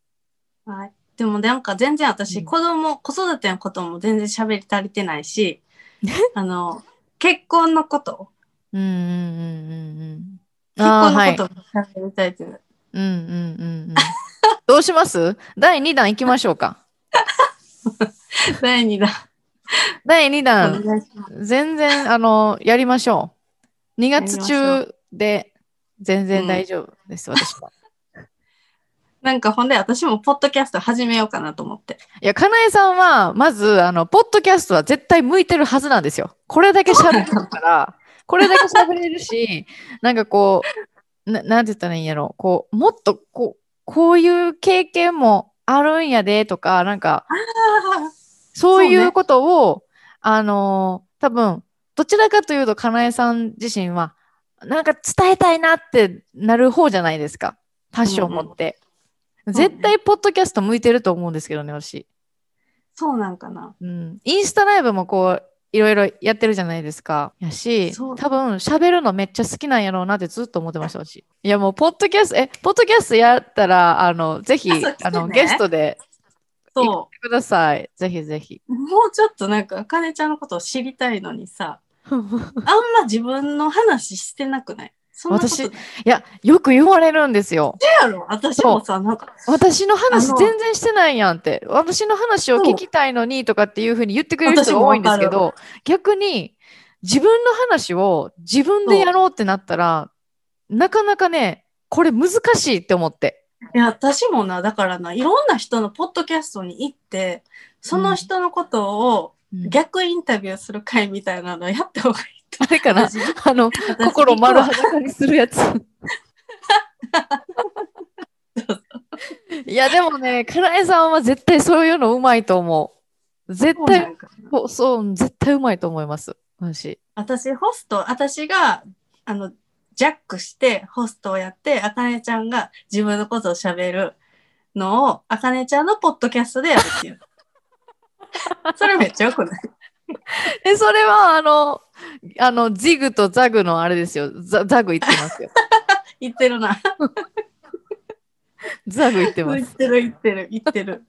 はい。でもなんか全然私、うん、子供、子育てのことも全然喋り足りてないし、あの、結婚のこと。うんうんうんうんうん。結婚のことも喋りたいっていう。うんうんうんうん。どうします？第2弾行きましょうか。第2弾。第2弾、全然、あの、やりましょう。2月中で全然大丈夫です、うん、私は。なんかほんで私もポッドキャスト始めようかなと思って。いや、かなえさんは、まず、あの、ポッドキャストは絶対向いてるはずなんですよ。これだけ喋るから、これだけ喋れるし、なんかこう、ななんて言ったらいいんやろ。こう、もっと、こう、こういう経験もあるんやでとか、なんか、そういうことを、ね、あのー、多分、どちらかというと、かなえさん自身は、なんか伝えたいなってなる方じゃないですか。パッションを持って。うんうん、絶対、ポッドキャスト向いてると思うんですけどね、私。そうなんかな。うん。インスタライブもこう、いろいろやってるじゃないですか。やし、多分喋るのめっちゃ好きなんやろうなってずっと思ってましたし。いやもう、ポッドキャスト、え、ポッドキャストやったら、あの、ぜひ、あの、ゲストで、そう。ください。ぜひぜひ。もうちょっとなんか、あかねちゃんのことを知りたいのにさ、あんま自分の話してなくない？私、いや、よく言われるんですよ。やろ？私もさ、なんか。私の話全然してないやんって。私の話を聞きたいのにとかっていうふうに言ってくれる人が多いんですけど、逆に自分の話を自分でやろうってなったら、なかなかね、これ難しいって思って。いや、私もな、だからな、いろんな人のポッドキャストに行って、その人のことを逆インタビューする会みたいなのやった方がいい。あれかな？あの、心丸裸にするやつ。いや、でもね、かなえさんは絶対そういうのうまいと思う。絶対、そうそう、絶対うまいと思います。私。私、ホスト、私が、あの、ジャックしてホストをやって、あかねちゃんが自分のことを喋るのを、あかねちゃんのポッドキャストでやるっていう。それめっちゃよくない？え、それは、あの、あの、ジグとザグのあれですよ。ザザグ言ってますよ。言ってるな。ザグ言ってます。言ってる、言ってる、言ってる。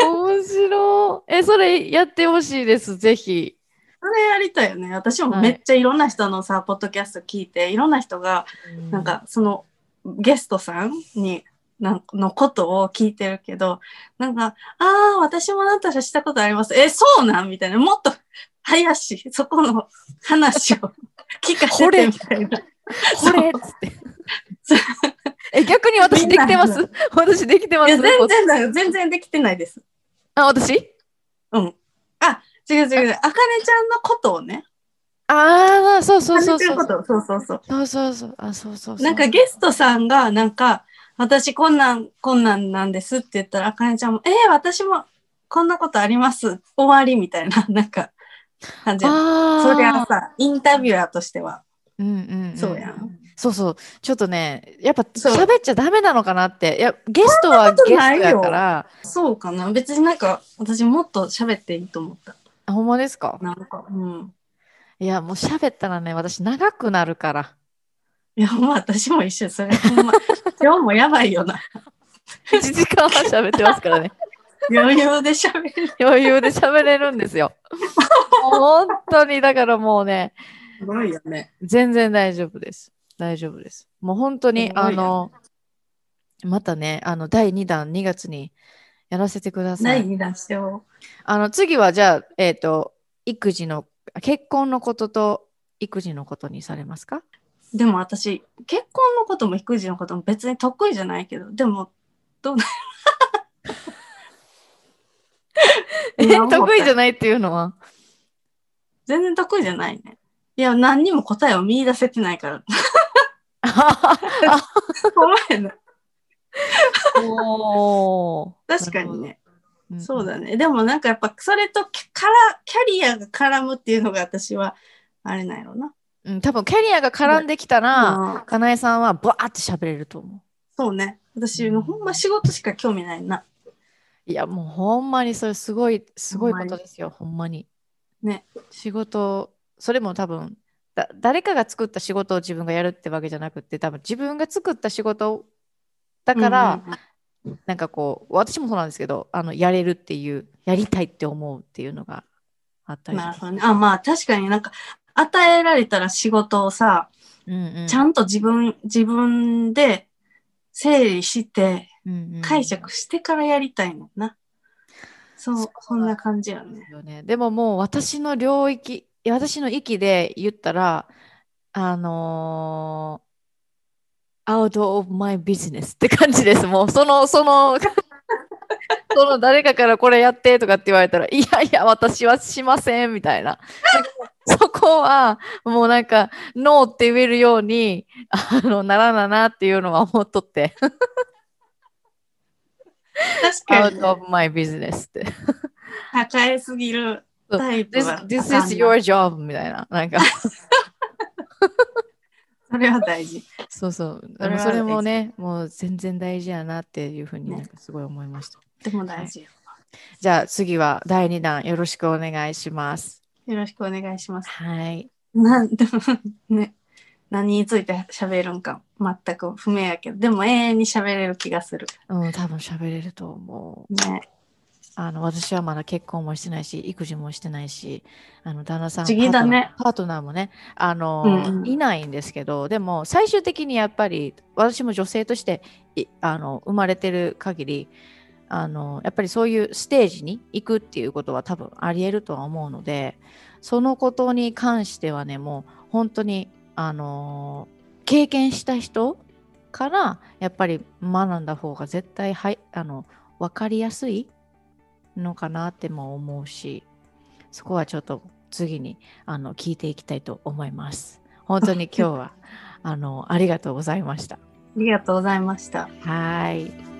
面白い。え、それやってほしいです、ぜひ。それやりたいよね。私もめっちゃいろんな人のさ、はい、ポッドキャスト聞いて、いろんな人が、なんか、その、ゲストさんになんのことを聞いてるけど、なんか、ああ、私もあなたしたことあります。え、そうなん？みたいな。もっと、早し、そこの話を 聞かせてみたいな。これっつって。え、逆に私できてます？私できてます？いや、全然だよ。全然できてないです。あ、私？うん。あ、違う違う。あかねちゃんのことをね。ああ、そうそうそうそう。そうそうそう。そうそうそう。あ、そうそうなんかゲストさんが、なんか、私こんなん、こんなんなんですって言ったら、あかねちゃんも、えー、私もこんなことあります終わりみたいな、なんか、感じ。それはさ、インタビュアーとしては。うんうん、うん、そうやん。そうそう。ちょっとね、やっぱ喋っちゃダメなのかなって。いや、ゲストはゲストやから。そうかな。別になんか、私もっと喋っていいと思った。あ、ほんまですか？なんか、うん。いや、もう喋ったらね、私長くなるから。いや、まあ私も一緒。それ、ほんま、今日もやばいよな。1時間半喋ってますからね。余裕で喋れる。余裕で喋れるんですよ。本当に、だからもうね。すごいよね。全然大丈夫です。大丈夫です。もう本当に、あの、またね、あの、第2弾2月にやらせてください。第2弾しよう。あの、次はじゃあ、えっ、ー、と、育児の、結婚のことと育児のことにされますか？でも私、結婚のことも育児のことも別に得意じゃないけど、でも、どうな え、得意じゃないっていうのは？全然得意じゃないね。いや、何にも答えを見出せてないから。怖いな。お確かにね。そうだね。でもなんかやっぱそれとからキャリアが絡むっていうのが私はあれなんやろな。うん、多分キャリアが絡んできたら、かなえさんはバーって喋れると思う。そうね。私、うん、ほんま仕事しか興味ないな。いや、もうほんまにそれすごい、すごいことですよ、ほんまに。ね。仕事、それも多分だ、誰かが作った仕事を自分がやるってわけじゃなくて、多分自分が作った仕事だから、うんうん、なんかこう、私もそうなんですけど、あのやれるっていう、やりたいって思うっていうのがあったりね。あ、まあ確かになんか、与えられたら仕事をさ、うんうん、ちゃんと自分、自分で整理して、解釈してからやりたいのな。そう、そんな感じやね。ねでももう私の領域、私の域で言ったら、あのー、out of my business って感じです。もうその、その、その誰かからこれやってとかって言われたら、いやいや、私はしませんみたいな。そこは、もうなんか、ノーって言えるように、あの、ならななっていうのは思っとって。確かに。out of my business って。抱えすぎるタイプ this, this is your job みたいな。なんか それは大事。そうそう。それそれもね、もう全然大事やなっていうふうになんかすごい思いました。ね、でも大事、はい、じゃあ次は第2弾よろしくお願いします。よろしくお願いします。はい。なんでもね、何について喋るんか全く不明やけど、でも永遠に喋れる気がする。うん、多分喋れると思う。ね。あの私はまだ結婚もしてないし育児もしてないしあの旦那さんパート,、ね、パートナーもねあの、うんうん、いないんですけどでも最終的にやっぱり私も女性としてあの生まれてる限りあのやっぱりそういうステージに行くっていうことは多分ありえるとは思うのでそのことに関してはねもう本当にあの経験した人からやっぱり学んだ方が絶対はいあの分かりやすいのかなっても思うしそこはちょっと次にあの聞いていきたいと思います。本当に今日は あのありがとうございました。ありがとうございました。はい。